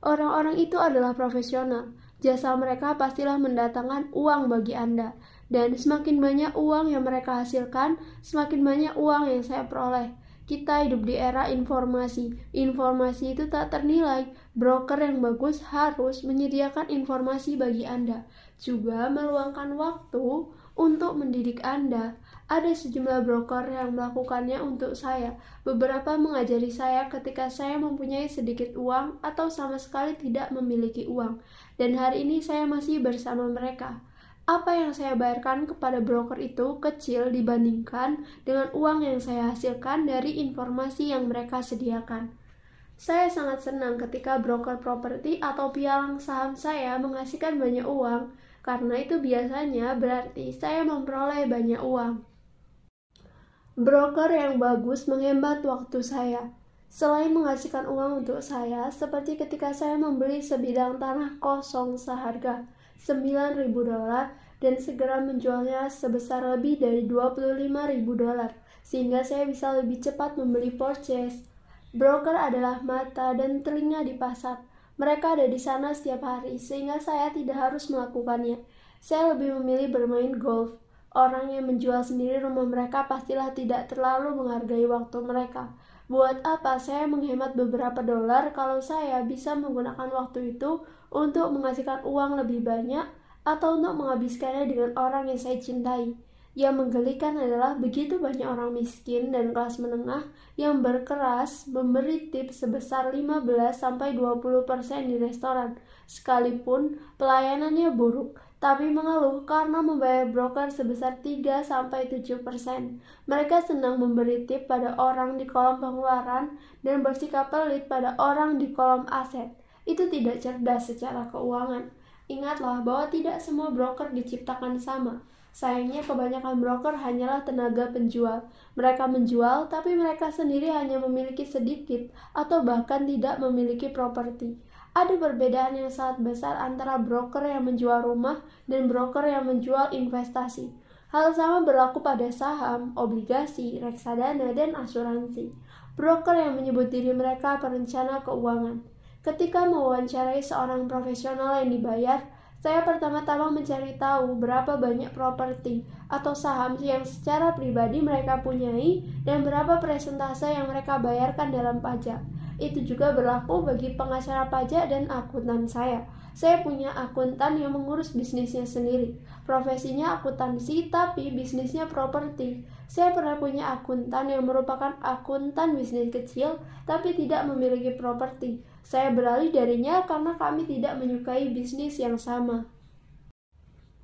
orang-orang itu adalah profesional, Jasa mereka pastilah mendatangkan uang bagi Anda. Dan semakin banyak uang yang mereka hasilkan, semakin banyak uang yang saya peroleh. Kita hidup di era informasi. Informasi itu tak ternilai. Broker yang bagus harus menyediakan informasi bagi Anda, juga meluangkan waktu untuk mendidik Anda. Ada sejumlah broker yang melakukannya untuk saya. Beberapa mengajari saya ketika saya mempunyai sedikit uang atau sama sekali tidak memiliki uang. Dan hari ini saya masih bersama mereka. Apa yang saya bayarkan kepada broker itu kecil dibandingkan dengan uang yang saya hasilkan dari informasi yang mereka sediakan. Saya sangat senang ketika broker properti atau pialang saham saya menghasilkan banyak uang karena itu biasanya berarti saya memperoleh banyak uang. Broker yang bagus menghemat waktu saya. Selain menghasilkan uang untuk saya, seperti ketika saya membeli sebidang tanah kosong seharga 9.000 dolar dan segera menjualnya sebesar lebih dari 25.000 dolar, sehingga saya bisa lebih cepat membeli purchase. Broker adalah mata dan telinga di pasar. Mereka ada di sana setiap hari, sehingga saya tidak harus melakukannya. Saya lebih memilih bermain golf. Orang yang menjual sendiri rumah mereka pastilah tidak terlalu menghargai waktu mereka. Buat apa saya menghemat beberapa dolar kalau saya bisa menggunakan waktu itu untuk menghasilkan uang lebih banyak atau untuk menghabiskannya dengan orang yang saya cintai? Yang menggelikan adalah begitu banyak orang miskin dan kelas menengah yang berkeras memberi tips sebesar 15-20% di restoran, sekalipun pelayanannya buruk, tapi mengeluh karena membayar broker sebesar 3-7%. Mereka senang memberi tip pada orang di kolom pengeluaran dan bersikap pelit pada orang di kolom aset. Itu tidak cerdas secara keuangan. Ingatlah bahwa tidak semua broker diciptakan sama Sayangnya kebanyakan broker hanyalah tenaga penjual. Mereka menjual, tapi mereka sendiri hanya memiliki sedikit atau bahkan tidak memiliki properti. Ada perbedaan yang sangat besar antara broker yang menjual rumah dan broker yang menjual investasi. Hal sama berlaku pada saham, obligasi, reksadana, dan asuransi. Broker yang menyebut diri mereka perencana keuangan. Ketika mewawancarai seorang profesional yang dibayar, saya pertama-tama mencari tahu berapa banyak properti atau saham yang secara pribadi mereka punyai dan berapa persentase yang mereka bayarkan dalam pajak. Itu juga berlaku bagi pengacara pajak dan akuntan saya. Saya punya akuntan yang mengurus bisnisnya sendiri. Profesinya akuntansi tapi bisnisnya properti. Saya pernah punya akuntan yang merupakan akuntan bisnis kecil tapi tidak memiliki properti. Saya beralih darinya karena kami tidak menyukai bisnis yang sama.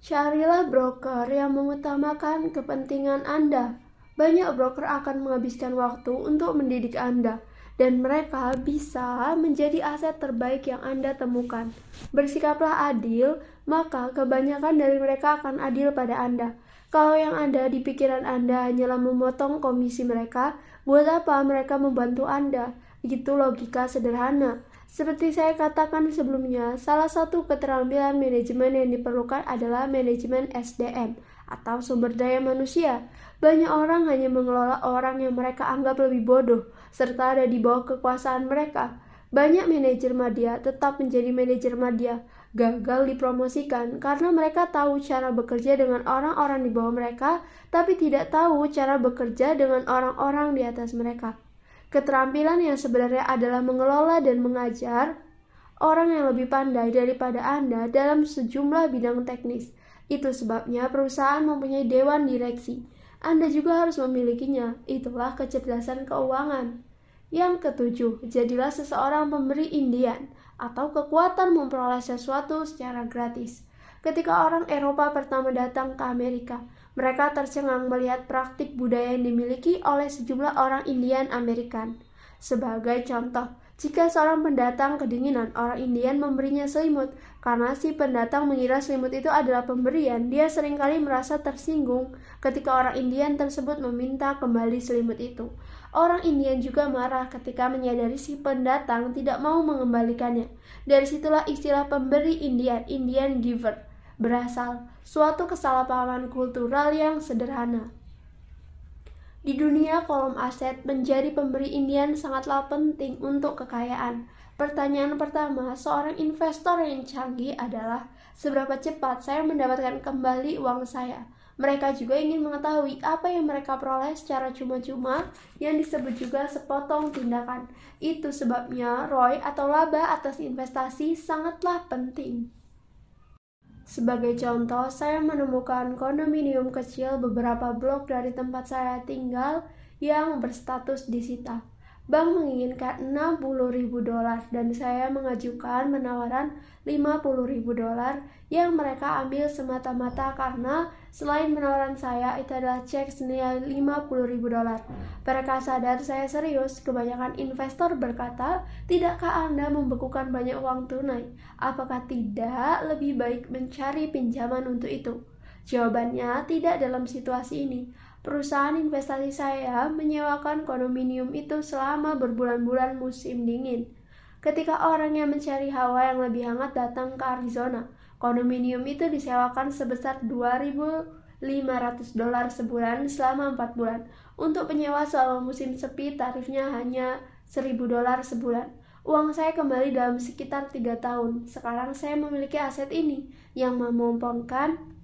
Carilah broker yang mengutamakan kepentingan Anda. Banyak broker akan menghabiskan waktu untuk mendidik Anda, dan mereka bisa menjadi aset terbaik yang Anda temukan. Bersikaplah adil, maka kebanyakan dari mereka akan adil pada Anda. Kalau yang ada di pikiran Anda hanyalah memotong komisi mereka, buat apa mereka membantu Anda? Itu logika sederhana. Seperti saya katakan sebelumnya, salah satu keterampilan manajemen yang diperlukan adalah manajemen SDM atau sumber daya manusia. Banyak orang hanya mengelola orang yang mereka anggap lebih bodoh serta ada di bawah kekuasaan mereka. Banyak manajer media tetap menjadi manajer media, gagal dipromosikan karena mereka tahu cara bekerja dengan orang-orang di bawah mereka, tapi tidak tahu cara bekerja dengan orang-orang di atas mereka. Keterampilan yang sebenarnya adalah mengelola dan mengajar orang yang lebih pandai daripada Anda dalam sejumlah bidang teknis. Itu sebabnya perusahaan mempunyai dewan direksi. Anda juga harus memilikinya. Itulah kecerdasan keuangan. Yang ketujuh, jadilah seseorang pemberi Indian atau kekuatan memperoleh sesuatu secara gratis. Ketika orang Eropa pertama datang ke Amerika, mereka tercengang melihat praktik budaya yang dimiliki oleh sejumlah orang Indian Amerikan. Sebagai contoh, jika seorang pendatang kedinginan, orang Indian memberinya selimut. Karena si pendatang mengira selimut itu adalah pemberian, dia sering kali merasa tersinggung ketika orang Indian tersebut meminta kembali selimut itu. Orang Indian juga marah ketika menyadari si pendatang tidak mau mengembalikannya. Dari situlah istilah pemberi Indian, Indian giver, berasal suatu kesalahpahaman kultural yang sederhana. Di dunia kolom aset, menjadi pemberi Indian sangatlah penting untuk kekayaan. Pertanyaan pertama, seorang investor yang canggih adalah seberapa cepat saya mendapatkan kembali uang saya. Mereka juga ingin mengetahui apa yang mereka peroleh secara cuma-cuma yang disebut juga sepotong tindakan. Itu sebabnya ROI atau laba atas investasi sangatlah penting. Sebagai contoh, saya menemukan kondominium kecil beberapa blok dari tempat saya tinggal yang berstatus disita. Bank menginginkan 60 ribu dolar dan saya mengajukan penawaran 50 ribu dolar yang mereka ambil semata-mata karena selain penawaran saya itu adalah cek senilai 50 ribu dolar. Mereka sadar saya serius, kebanyakan investor berkata, tidakkah Anda membekukan banyak uang tunai? Apakah tidak lebih baik mencari pinjaman untuk itu? Jawabannya tidak dalam situasi ini. Perusahaan investasi saya menyewakan kondominium itu selama berbulan-bulan musim dingin. Ketika orang yang mencari hawa yang lebih hangat datang ke Arizona, kondominium itu disewakan sebesar 2.500 dolar sebulan selama 4 bulan. Untuk penyewa selama musim sepi, tarifnya hanya 1.000 dolar sebulan. Uang saya kembali dalam sekitar tiga tahun. Sekarang saya memiliki aset ini yang memompongkan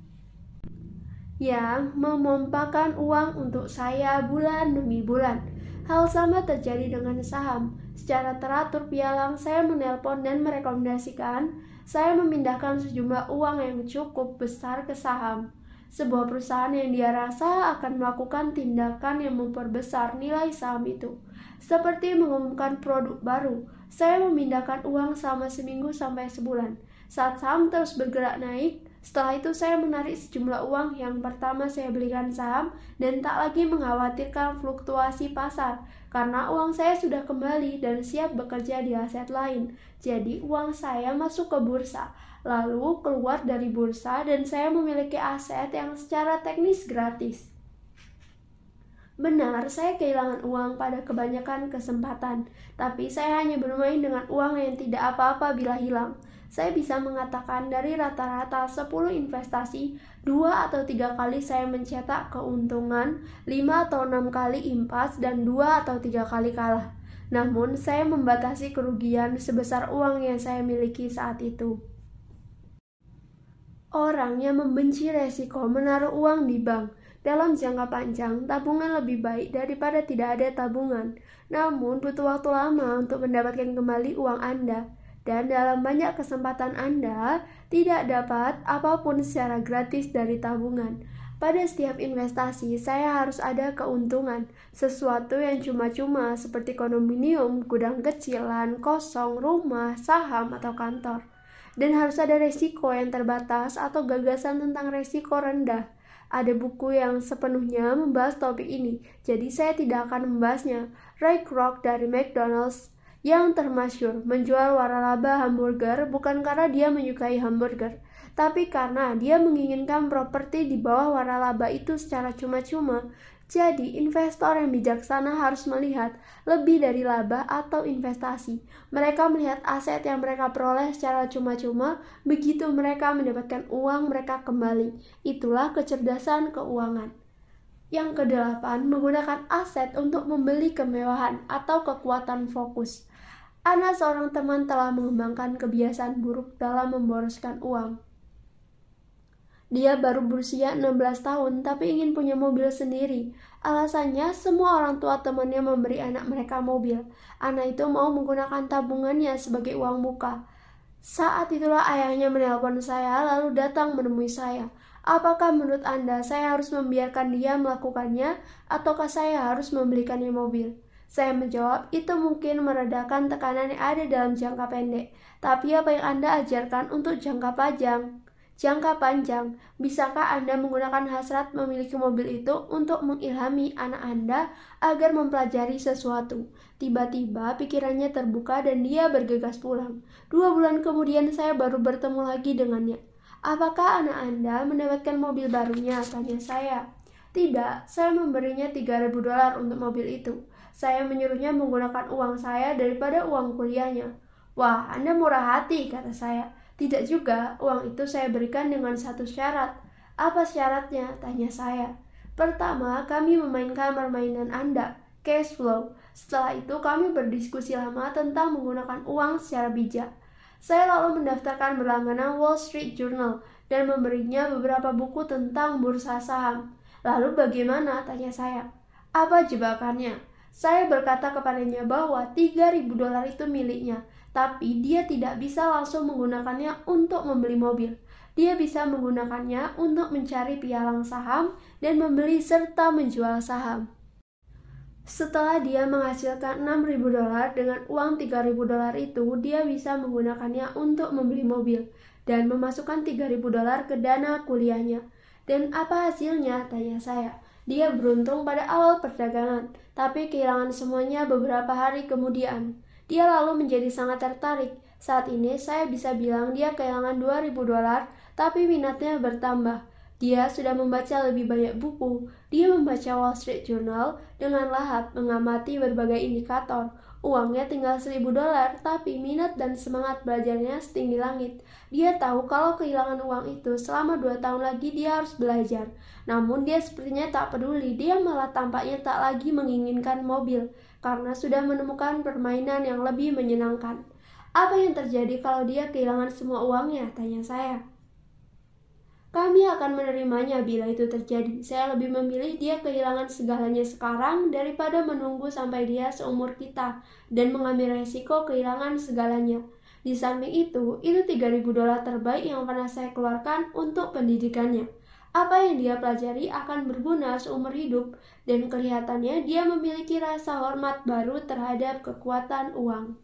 yang memompakan uang untuk saya bulan demi bulan. Hal sama terjadi dengan saham. Secara teratur pialang, saya menelpon dan merekomendasikan saya memindahkan sejumlah uang yang cukup besar ke saham. Sebuah perusahaan yang dia rasa akan melakukan tindakan yang memperbesar nilai saham itu. Seperti mengumumkan produk baru, saya memindahkan uang selama seminggu sampai sebulan. Saat saham terus bergerak naik, setelah itu saya menarik sejumlah uang yang pertama saya belikan saham dan tak lagi mengkhawatirkan fluktuasi pasar karena uang saya sudah kembali dan siap bekerja di aset lain. Jadi uang saya masuk ke bursa, lalu keluar dari bursa dan saya memiliki aset yang secara teknis gratis. Benar, saya kehilangan uang pada kebanyakan kesempatan, tapi saya hanya bermain dengan uang yang tidak apa-apa bila hilang saya bisa mengatakan dari rata-rata 10 investasi, dua atau tiga kali saya mencetak keuntungan, 5 atau 6 kali impas, dan dua atau tiga kali kalah. Namun, saya membatasi kerugian sebesar uang yang saya miliki saat itu. Orang yang membenci resiko menaruh uang di bank dalam jangka panjang, tabungan lebih baik daripada tidak ada tabungan. Namun, butuh waktu lama untuk mendapatkan kembali uang Anda dan dalam banyak kesempatan Anda tidak dapat apa pun secara gratis dari tabungan. Pada setiap investasi, saya harus ada keuntungan, sesuatu yang cuma-cuma seperti kondominium, gudang kecilan, kosong, rumah, saham, atau kantor. Dan harus ada resiko yang terbatas atau gagasan tentang resiko rendah. Ada buku yang sepenuhnya membahas topik ini, jadi saya tidak akan membahasnya. Ray Kroc dari McDonald's yang termasyur menjual waralaba hamburger bukan karena dia menyukai hamburger, tapi karena dia menginginkan properti di bawah waralaba itu secara cuma-cuma. Jadi, investor yang bijaksana harus melihat lebih dari laba atau investasi. Mereka melihat aset yang mereka peroleh secara cuma-cuma, begitu mereka mendapatkan uang mereka kembali. Itulah kecerdasan keuangan. Yang kedelapan, menggunakan aset untuk membeli kemewahan atau kekuatan fokus. Ana seorang teman telah mengembangkan kebiasaan buruk dalam memboroskan uang. Dia baru berusia 16 tahun tapi ingin punya mobil sendiri. Alasannya semua orang tua temannya memberi anak mereka mobil. Anak itu mau menggunakan tabungannya sebagai uang muka. Saat itulah ayahnya menelpon saya lalu datang menemui saya. Apakah menurut Anda saya harus membiarkan dia melakukannya, ataukah saya harus membelikannya mobil? Saya menjawab, itu mungkin meredakan tekanan yang ada dalam jangka pendek. Tapi apa yang Anda ajarkan untuk jangka panjang? Jangka panjang, bisakah Anda menggunakan hasrat memiliki mobil itu untuk mengilhami anak Anda agar mempelajari sesuatu? Tiba-tiba pikirannya terbuka dan dia bergegas pulang. Dua bulan kemudian saya baru bertemu lagi dengannya. Apakah anak Anda mendapatkan mobil barunya? Tanya saya. Tidak, saya memberinya 3000 dolar untuk mobil itu. Saya menyuruhnya menggunakan uang saya daripada uang kuliahnya. Wah, Anda murah hati, kata saya. Tidak juga, uang itu saya berikan dengan satu syarat. Apa syaratnya? Tanya saya. Pertama, kami memainkan permainan Anda, cash flow. Setelah itu, kami berdiskusi lama tentang menggunakan uang secara bijak. Saya lalu mendaftarkan berlangganan Wall Street Journal dan memberinya beberapa buku tentang bursa saham. Lalu bagaimana? Tanya saya. Apa jebakannya? Saya berkata kepadanya bahwa 3000 dolar itu miliknya, tapi dia tidak bisa langsung menggunakannya untuk membeli mobil. Dia bisa menggunakannya untuk mencari pialang saham dan membeli serta menjual saham. Setelah dia menghasilkan 6.000 dolar dengan uang 3.000 dolar itu, dia bisa menggunakannya untuk membeli mobil dan memasukkan 3.000 dolar ke dana kuliahnya. Dan apa hasilnya? Tanya saya. Dia beruntung pada awal perdagangan, tapi kehilangan semuanya beberapa hari kemudian. Dia lalu menjadi sangat tertarik. Saat ini saya bisa bilang dia kehilangan 2.000 dolar, tapi minatnya bertambah. Dia sudah membaca lebih banyak buku. Dia membaca Wall Street Journal dengan lahap mengamati berbagai indikator. Uangnya tinggal seribu dolar, tapi minat dan semangat belajarnya setinggi langit. Dia tahu kalau kehilangan uang itu selama dua tahun lagi dia harus belajar. Namun dia sepertinya tak peduli, dia malah tampaknya tak lagi menginginkan mobil karena sudah menemukan permainan yang lebih menyenangkan. Apa yang terjadi kalau dia kehilangan semua uangnya? Tanya saya. Kami akan menerimanya bila itu terjadi. Saya lebih memilih dia kehilangan segalanya sekarang daripada menunggu sampai dia seumur kita dan mengambil resiko kehilangan segalanya. Di samping itu, itu 3000 dolar terbaik yang pernah saya keluarkan untuk pendidikannya. Apa yang dia pelajari akan berguna seumur hidup dan kelihatannya dia memiliki rasa hormat baru terhadap kekuatan uang.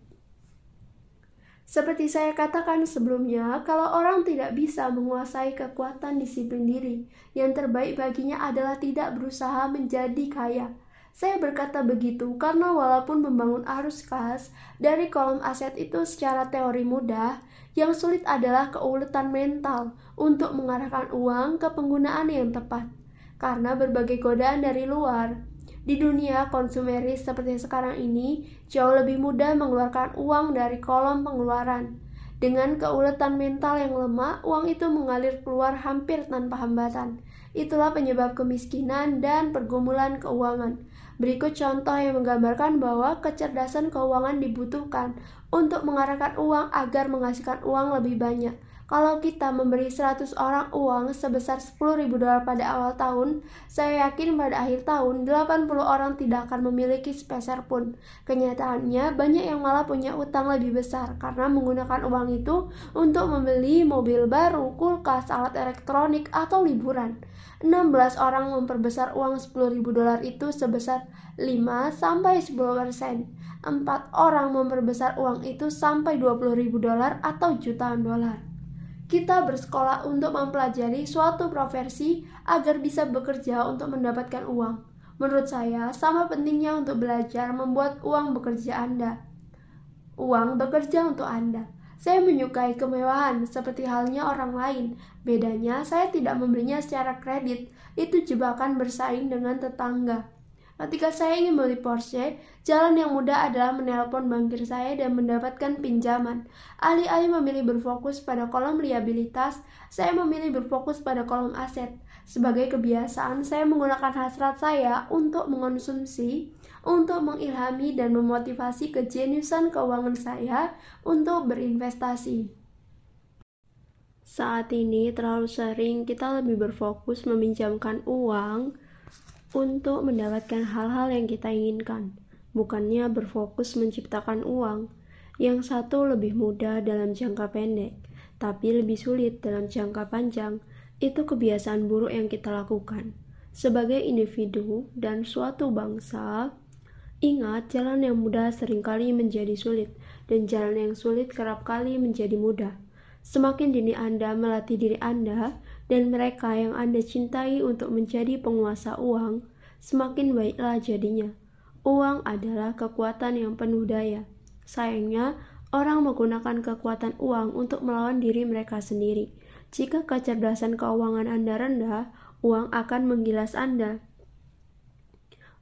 Seperti saya katakan sebelumnya, kalau orang tidak bisa menguasai kekuatan disiplin diri, yang terbaik baginya adalah tidak berusaha menjadi kaya. Saya berkata begitu karena walaupun membangun arus kas dari kolom aset itu secara teori mudah, yang sulit adalah keuletan mental untuk mengarahkan uang ke penggunaan yang tepat. Karena berbagai godaan dari luar, di dunia konsumeris seperti sekarang ini, jauh lebih mudah mengeluarkan uang dari kolom pengeluaran. Dengan keuletan mental yang lemah, uang itu mengalir keluar hampir tanpa hambatan. Itulah penyebab kemiskinan dan pergumulan keuangan. Berikut contoh yang menggambarkan bahwa kecerdasan keuangan dibutuhkan untuk mengarahkan uang agar menghasilkan uang lebih banyak. Kalau kita memberi 100 orang uang sebesar 10.000 dolar pada awal tahun, saya yakin pada akhir tahun 80 orang tidak akan memiliki sepeser pun. Kenyataannya, banyak yang malah punya utang lebih besar karena menggunakan uang itu untuk membeli mobil baru, kulkas, alat elektronik, atau liburan. 16 orang memperbesar uang 10.000 dolar itu sebesar 5 sampai 10 persen. 4 orang memperbesar uang itu sampai 20.000 dolar atau jutaan dolar kita bersekolah untuk mempelajari suatu profesi agar bisa bekerja untuk mendapatkan uang. Menurut saya, sama pentingnya untuk belajar membuat uang bekerja Anda. Uang bekerja untuk Anda. Saya menyukai kemewahan seperti halnya orang lain. Bedanya, saya tidak membelinya secara kredit. Itu jebakan bersaing dengan tetangga. Ketika saya ingin beli Porsche, jalan yang mudah adalah menelpon bankir saya dan mendapatkan pinjaman. Alih-alih memilih berfokus pada kolom liabilitas, saya memilih berfokus pada kolom aset. Sebagai kebiasaan, saya menggunakan hasrat saya untuk mengonsumsi, untuk mengilhami dan memotivasi kejeniusan keuangan saya untuk berinvestasi. Saat ini terlalu sering kita lebih berfokus meminjamkan uang untuk mendapatkan hal-hal yang kita inginkan, bukannya berfokus menciptakan uang. Yang satu lebih mudah dalam jangka pendek, tapi lebih sulit dalam jangka panjang. Itu kebiasaan buruk yang kita lakukan. Sebagai individu dan suatu bangsa, ingat jalan yang mudah sering kali menjadi sulit, dan jalan yang sulit kerap kali menjadi mudah. Semakin dini Anda melatih diri Anda dan mereka yang Anda cintai untuk menjadi penguasa uang, semakin baiklah jadinya. Uang adalah kekuatan yang penuh daya. Sayangnya, orang menggunakan kekuatan uang untuk melawan diri mereka sendiri. Jika kecerdasan keuangan Anda rendah, uang akan menggilas Anda.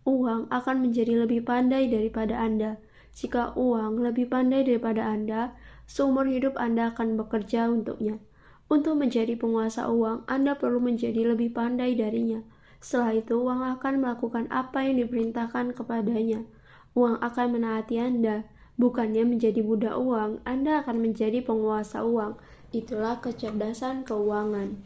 Uang akan menjadi lebih pandai daripada Anda. Jika uang lebih pandai daripada Anda, seumur hidup Anda akan bekerja untuknya. Untuk menjadi penguasa uang, Anda perlu menjadi lebih pandai darinya. Setelah itu, uang akan melakukan apa yang diperintahkan kepadanya. Uang akan menaati Anda, bukannya menjadi budak uang. Anda akan menjadi penguasa uang Itulah kecerdasan keuangan.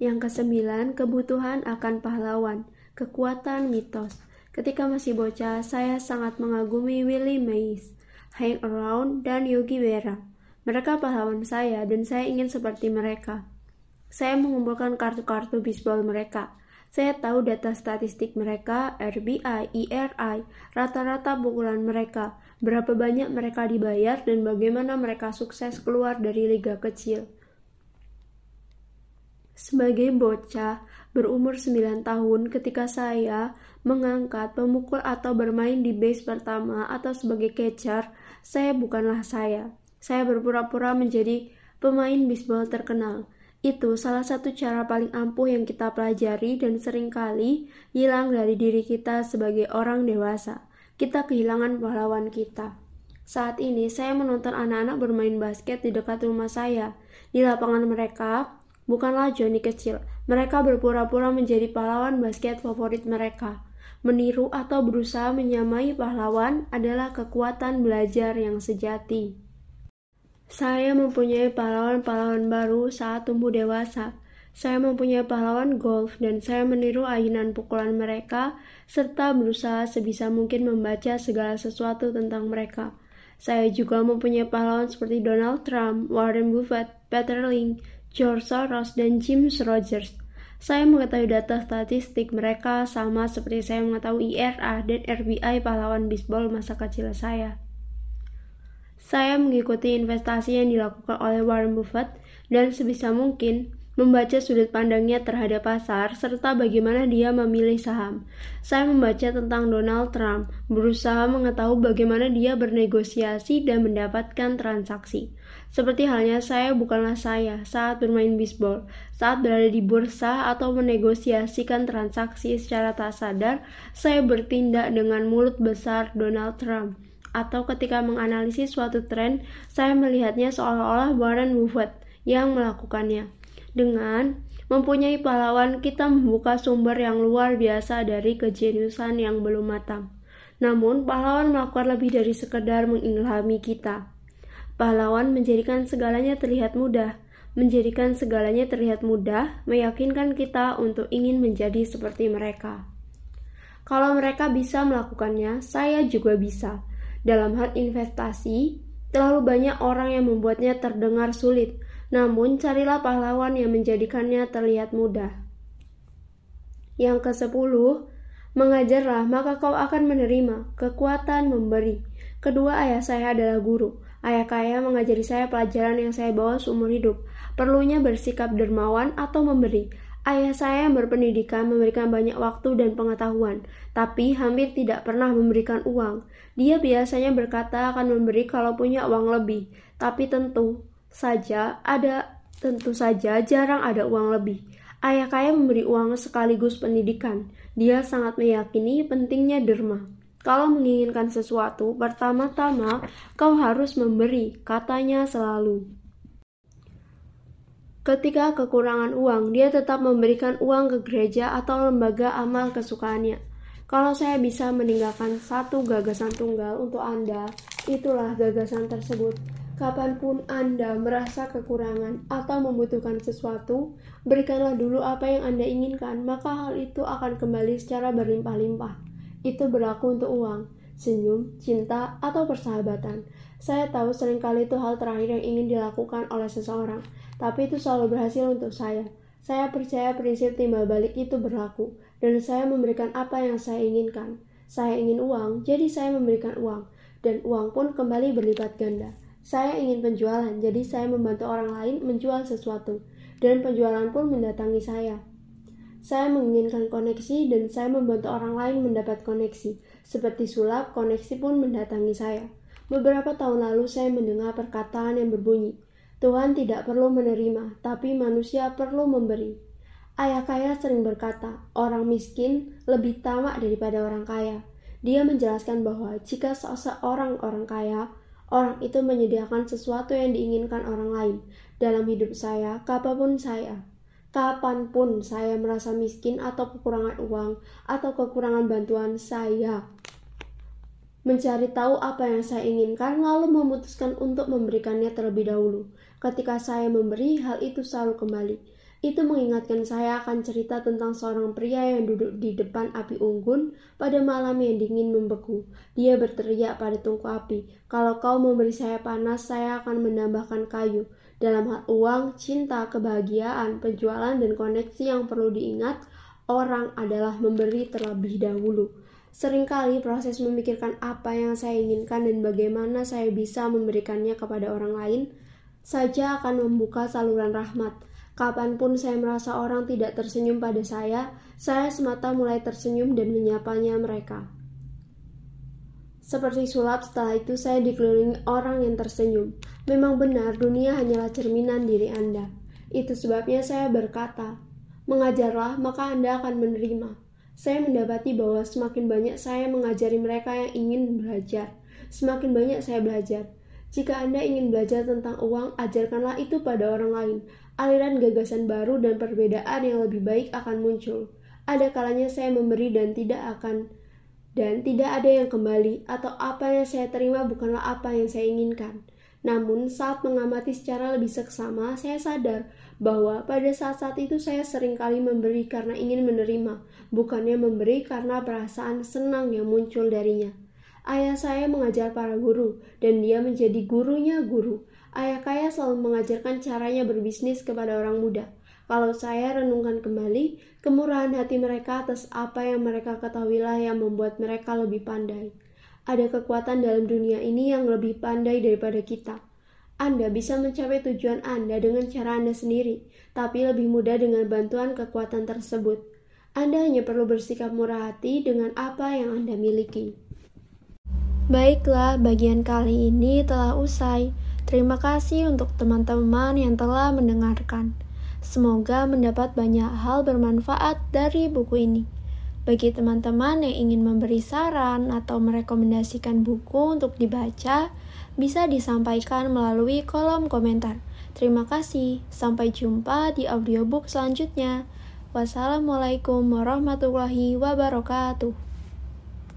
Yang kesembilan, kebutuhan akan pahlawan, kekuatan mitos. Ketika masih bocah, saya sangat mengagumi Willie Mays, Hang Around, dan Yogi Berra. Mereka pahlawan saya dan saya ingin seperti mereka. Saya mengumpulkan kartu-kartu bisbol mereka. Saya tahu data statistik mereka, RBI, ERI, rata-rata pukulan mereka, berapa banyak mereka dibayar, dan bagaimana mereka sukses keluar dari liga kecil. Sebagai bocah berumur 9 tahun ketika saya mengangkat, pemukul atau bermain di base pertama atau sebagai catcher, saya bukanlah saya. Saya berpura-pura menjadi pemain bisbol terkenal. Itu salah satu cara paling ampuh yang kita pelajari dan sering kali hilang dari diri kita sebagai orang dewasa kita kehilangan pahlawan kita. Saat ini saya menonton anak-anak bermain basket di dekat rumah saya. Di lapangan mereka, bukanlah Johnny kecil. Mereka berpura-pura menjadi pahlawan basket favorit mereka. Meniru atau berusaha menyamai pahlawan adalah kekuatan belajar yang sejati. Saya mempunyai pahlawan-pahlawan baru saat tumbuh dewasa. Saya mempunyai pahlawan golf dan saya meniru ayunan pukulan mereka serta berusaha sebisa mungkin membaca segala sesuatu tentang mereka. Saya juga mempunyai pahlawan seperti Donald Trump, Warren Buffett, Peter Lynch, George Soros, dan James Rogers. Saya mengetahui data statistik mereka sama seperti saya mengetahui IRA dan RBI pahlawan bisbol masa kecil saya. Saya mengikuti investasi yang dilakukan oleh Warren Buffett dan sebisa mungkin membaca sudut pandangnya terhadap pasar, serta bagaimana dia memilih saham. Saya membaca tentang Donald Trump, berusaha mengetahui bagaimana dia bernegosiasi dan mendapatkan transaksi. Seperti halnya saya bukanlah saya saat bermain bisbol, saat berada di bursa atau menegosiasikan transaksi secara tak sadar, saya bertindak dengan mulut besar Donald Trump. Atau ketika menganalisis suatu tren, saya melihatnya seolah-olah Warren Buffett yang melakukannya. Dengan mempunyai pahlawan, kita membuka sumber yang luar biasa dari kejeniusan yang belum matang. Namun, pahlawan melakukan lebih dari sekedar mengilhami kita. Pahlawan menjadikan segalanya terlihat mudah, menjadikan segalanya terlihat mudah, meyakinkan kita untuk ingin menjadi seperti mereka. Kalau mereka bisa melakukannya, saya juga bisa. Dalam hal investasi, terlalu banyak orang yang membuatnya terdengar sulit, namun carilah pahlawan yang menjadikannya terlihat mudah. Yang ke-10, mengajarlah maka kau akan menerima kekuatan memberi. Kedua ayah saya adalah guru. Ayah kaya mengajari saya pelajaran yang saya bawa seumur hidup. Perlunya bersikap dermawan atau memberi. Ayah saya yang berpendidikan memberikan banyak waktu dan pengetahuan, tapi hampir tidak pernah memberikan uang. Dia biasanya berkata akan memberi kalau punya uang lebih, tapi tentu saja ada tentu saja jarang ada uang lebih. Ayah kaya memberi uang sekaligus pendidikan. Dia sangat meyakini pentingnya derma. Kalau menginginkan sesuatu, pertama-tama kau harus memberi, katanya selalu. Ketika kekurangan uang, dia tetap memberikan uang ke gereja atau lembaga amal kesukaannya. Kalau saya bisa meninggalkan satu gagasan tunggal untuk Anda, itulah gagasan tersebut. Kapan pun Anda merasa kekurangan atau membutuhkan sesuatu, berikanlah dulu apa yang Anda inginkan, maka hal itu akan kembali secara berlimpah-limpah. Itu berlaku untuk uang. senyum, cinta, atau persahabatan. Saya tahu sering kali itu hal terakhir yang ingin dilakukan oleh seseorang, tapi itu selalu berhasil untuk saya. Saya percaya prinsip timbal balik itu berlaku, dan saya memberikan apa yang saya inginkan. Saya ingin uang, jadi saya memberikan uang, dan uang pun kembali berlipat ganda. Saya ingin penjualan, jadi saya membantu orang lain menjual sesuatu, dan penjualan pun mendatangi saya. Saya menginginkan koneksi dan saya membantu orang lain mendapat koneksi. Seperti sulap, koneksi pun mendatangi saya. Beberapa tahun lalu saya mendengar perkataan yang berbunyi, Tuhan tidak perlu menerima, tapi manusia perlu memberi. Ayah kaya sering berkata, orang miskin lebih tamak daripada orang kaya. Dia menjelaskan bahwa jika seseorang orang kaya Orang itu menyediakan sesuatu yang diinginkan orang lain. Dalam hidup saya, kapan pun saya, kapan pun saya merasa miskin atau kekurangan uang atau kekurangan bantuan saya, mencari tahu apa yang saya inginkan lalu memutuskan untuk memberikannya terlebih dahulu. Ketika saya memberi, hal itu selalu kembali. Itu mengingatkan saya akan cerita tentang seorang pria yang duduk di depan api unggun pada malam yang dingin membeku. Dia berteriak pada tungku api, kalau kau memberi saya panas, saya akan menambahkan kayu. Dalam hal uang, cinta, kebahagiaan, penjualan, dan koneksi yang perlu diingat, orang adalah memberi terlebih dahulu. Seringkali proses memikirkan apa yang saya inginkan dan bagaimana saya bisa memberikannya kepada orang lain saja akan membuka saluran rahmat. Kapan pun saya merasa orang tidak tersenyum pada saya, saya semata mulai tersenyum dan menyapanya mereka. Seperti sulap, setelah itu saya dikelilingi orang yang tersenyum. Memang benar, dunia hanyalah cerminan diri Anda. Itu sebabnya saya berkata, mengajarlah maka Anda akan menerima. Saya mendapati bahwa semakin banyak saya mengajari mereka yang ingin belajar, semakin banyak saya belajar. Jika Anda ingin belajar tentang uang, ajarkanlah itu pada orang lain aliran gagasan baru dan perbedaan yang lebih baik akan muncul. Ada kalanya saya memberi dan tidak akan dan tidak ada yang kembali atau apa yang saya terima bukanlah apa yang saya inginkan. Namun saat mengamati secara lebih seksama, saya sadar bahwa pada saat-saat itu saya sering kali memberi karena ingin menerima, bukannya memberi karena perasaan senang yang muncul darinya. Ayah saya mengajar para guru, dan dia menjadi gurunya guru. Ayah kaya selalu mengajarkan caranya berbisnis kepada orang muda. Kalau saya renungkan kembali, kemurahan hati mereka atas apa yang mereka ketahuilah yang membuat mereka lebih pandai. Ada kekuatan dalam dunia ini yang lebih pandai daripada kita. Anda bisa mencapai tujuan Anda dengan cara Anda sendiri, tapi lebih mudah dengan bantuan kekuatan tersebut. Anda hanya perlu bersikap murah hati dengan apa yang Anda miliki. Baiklah, bagian kali ini telah usai. Terima kasih untuk teman-teman yang telah mendengarkan. Semoga mendapat banyak hal bermanfaat dari buku ini. Bagi teman-teman yang ingin memberi saran atau merekomendasikan buku untuk dibaca, bisa disampaikan melalui kolom komentar. Terima kasih. Sampai jumpa di audiobook selanjutnya. Wassalamualaikum warahmatullahi wabarakatuh.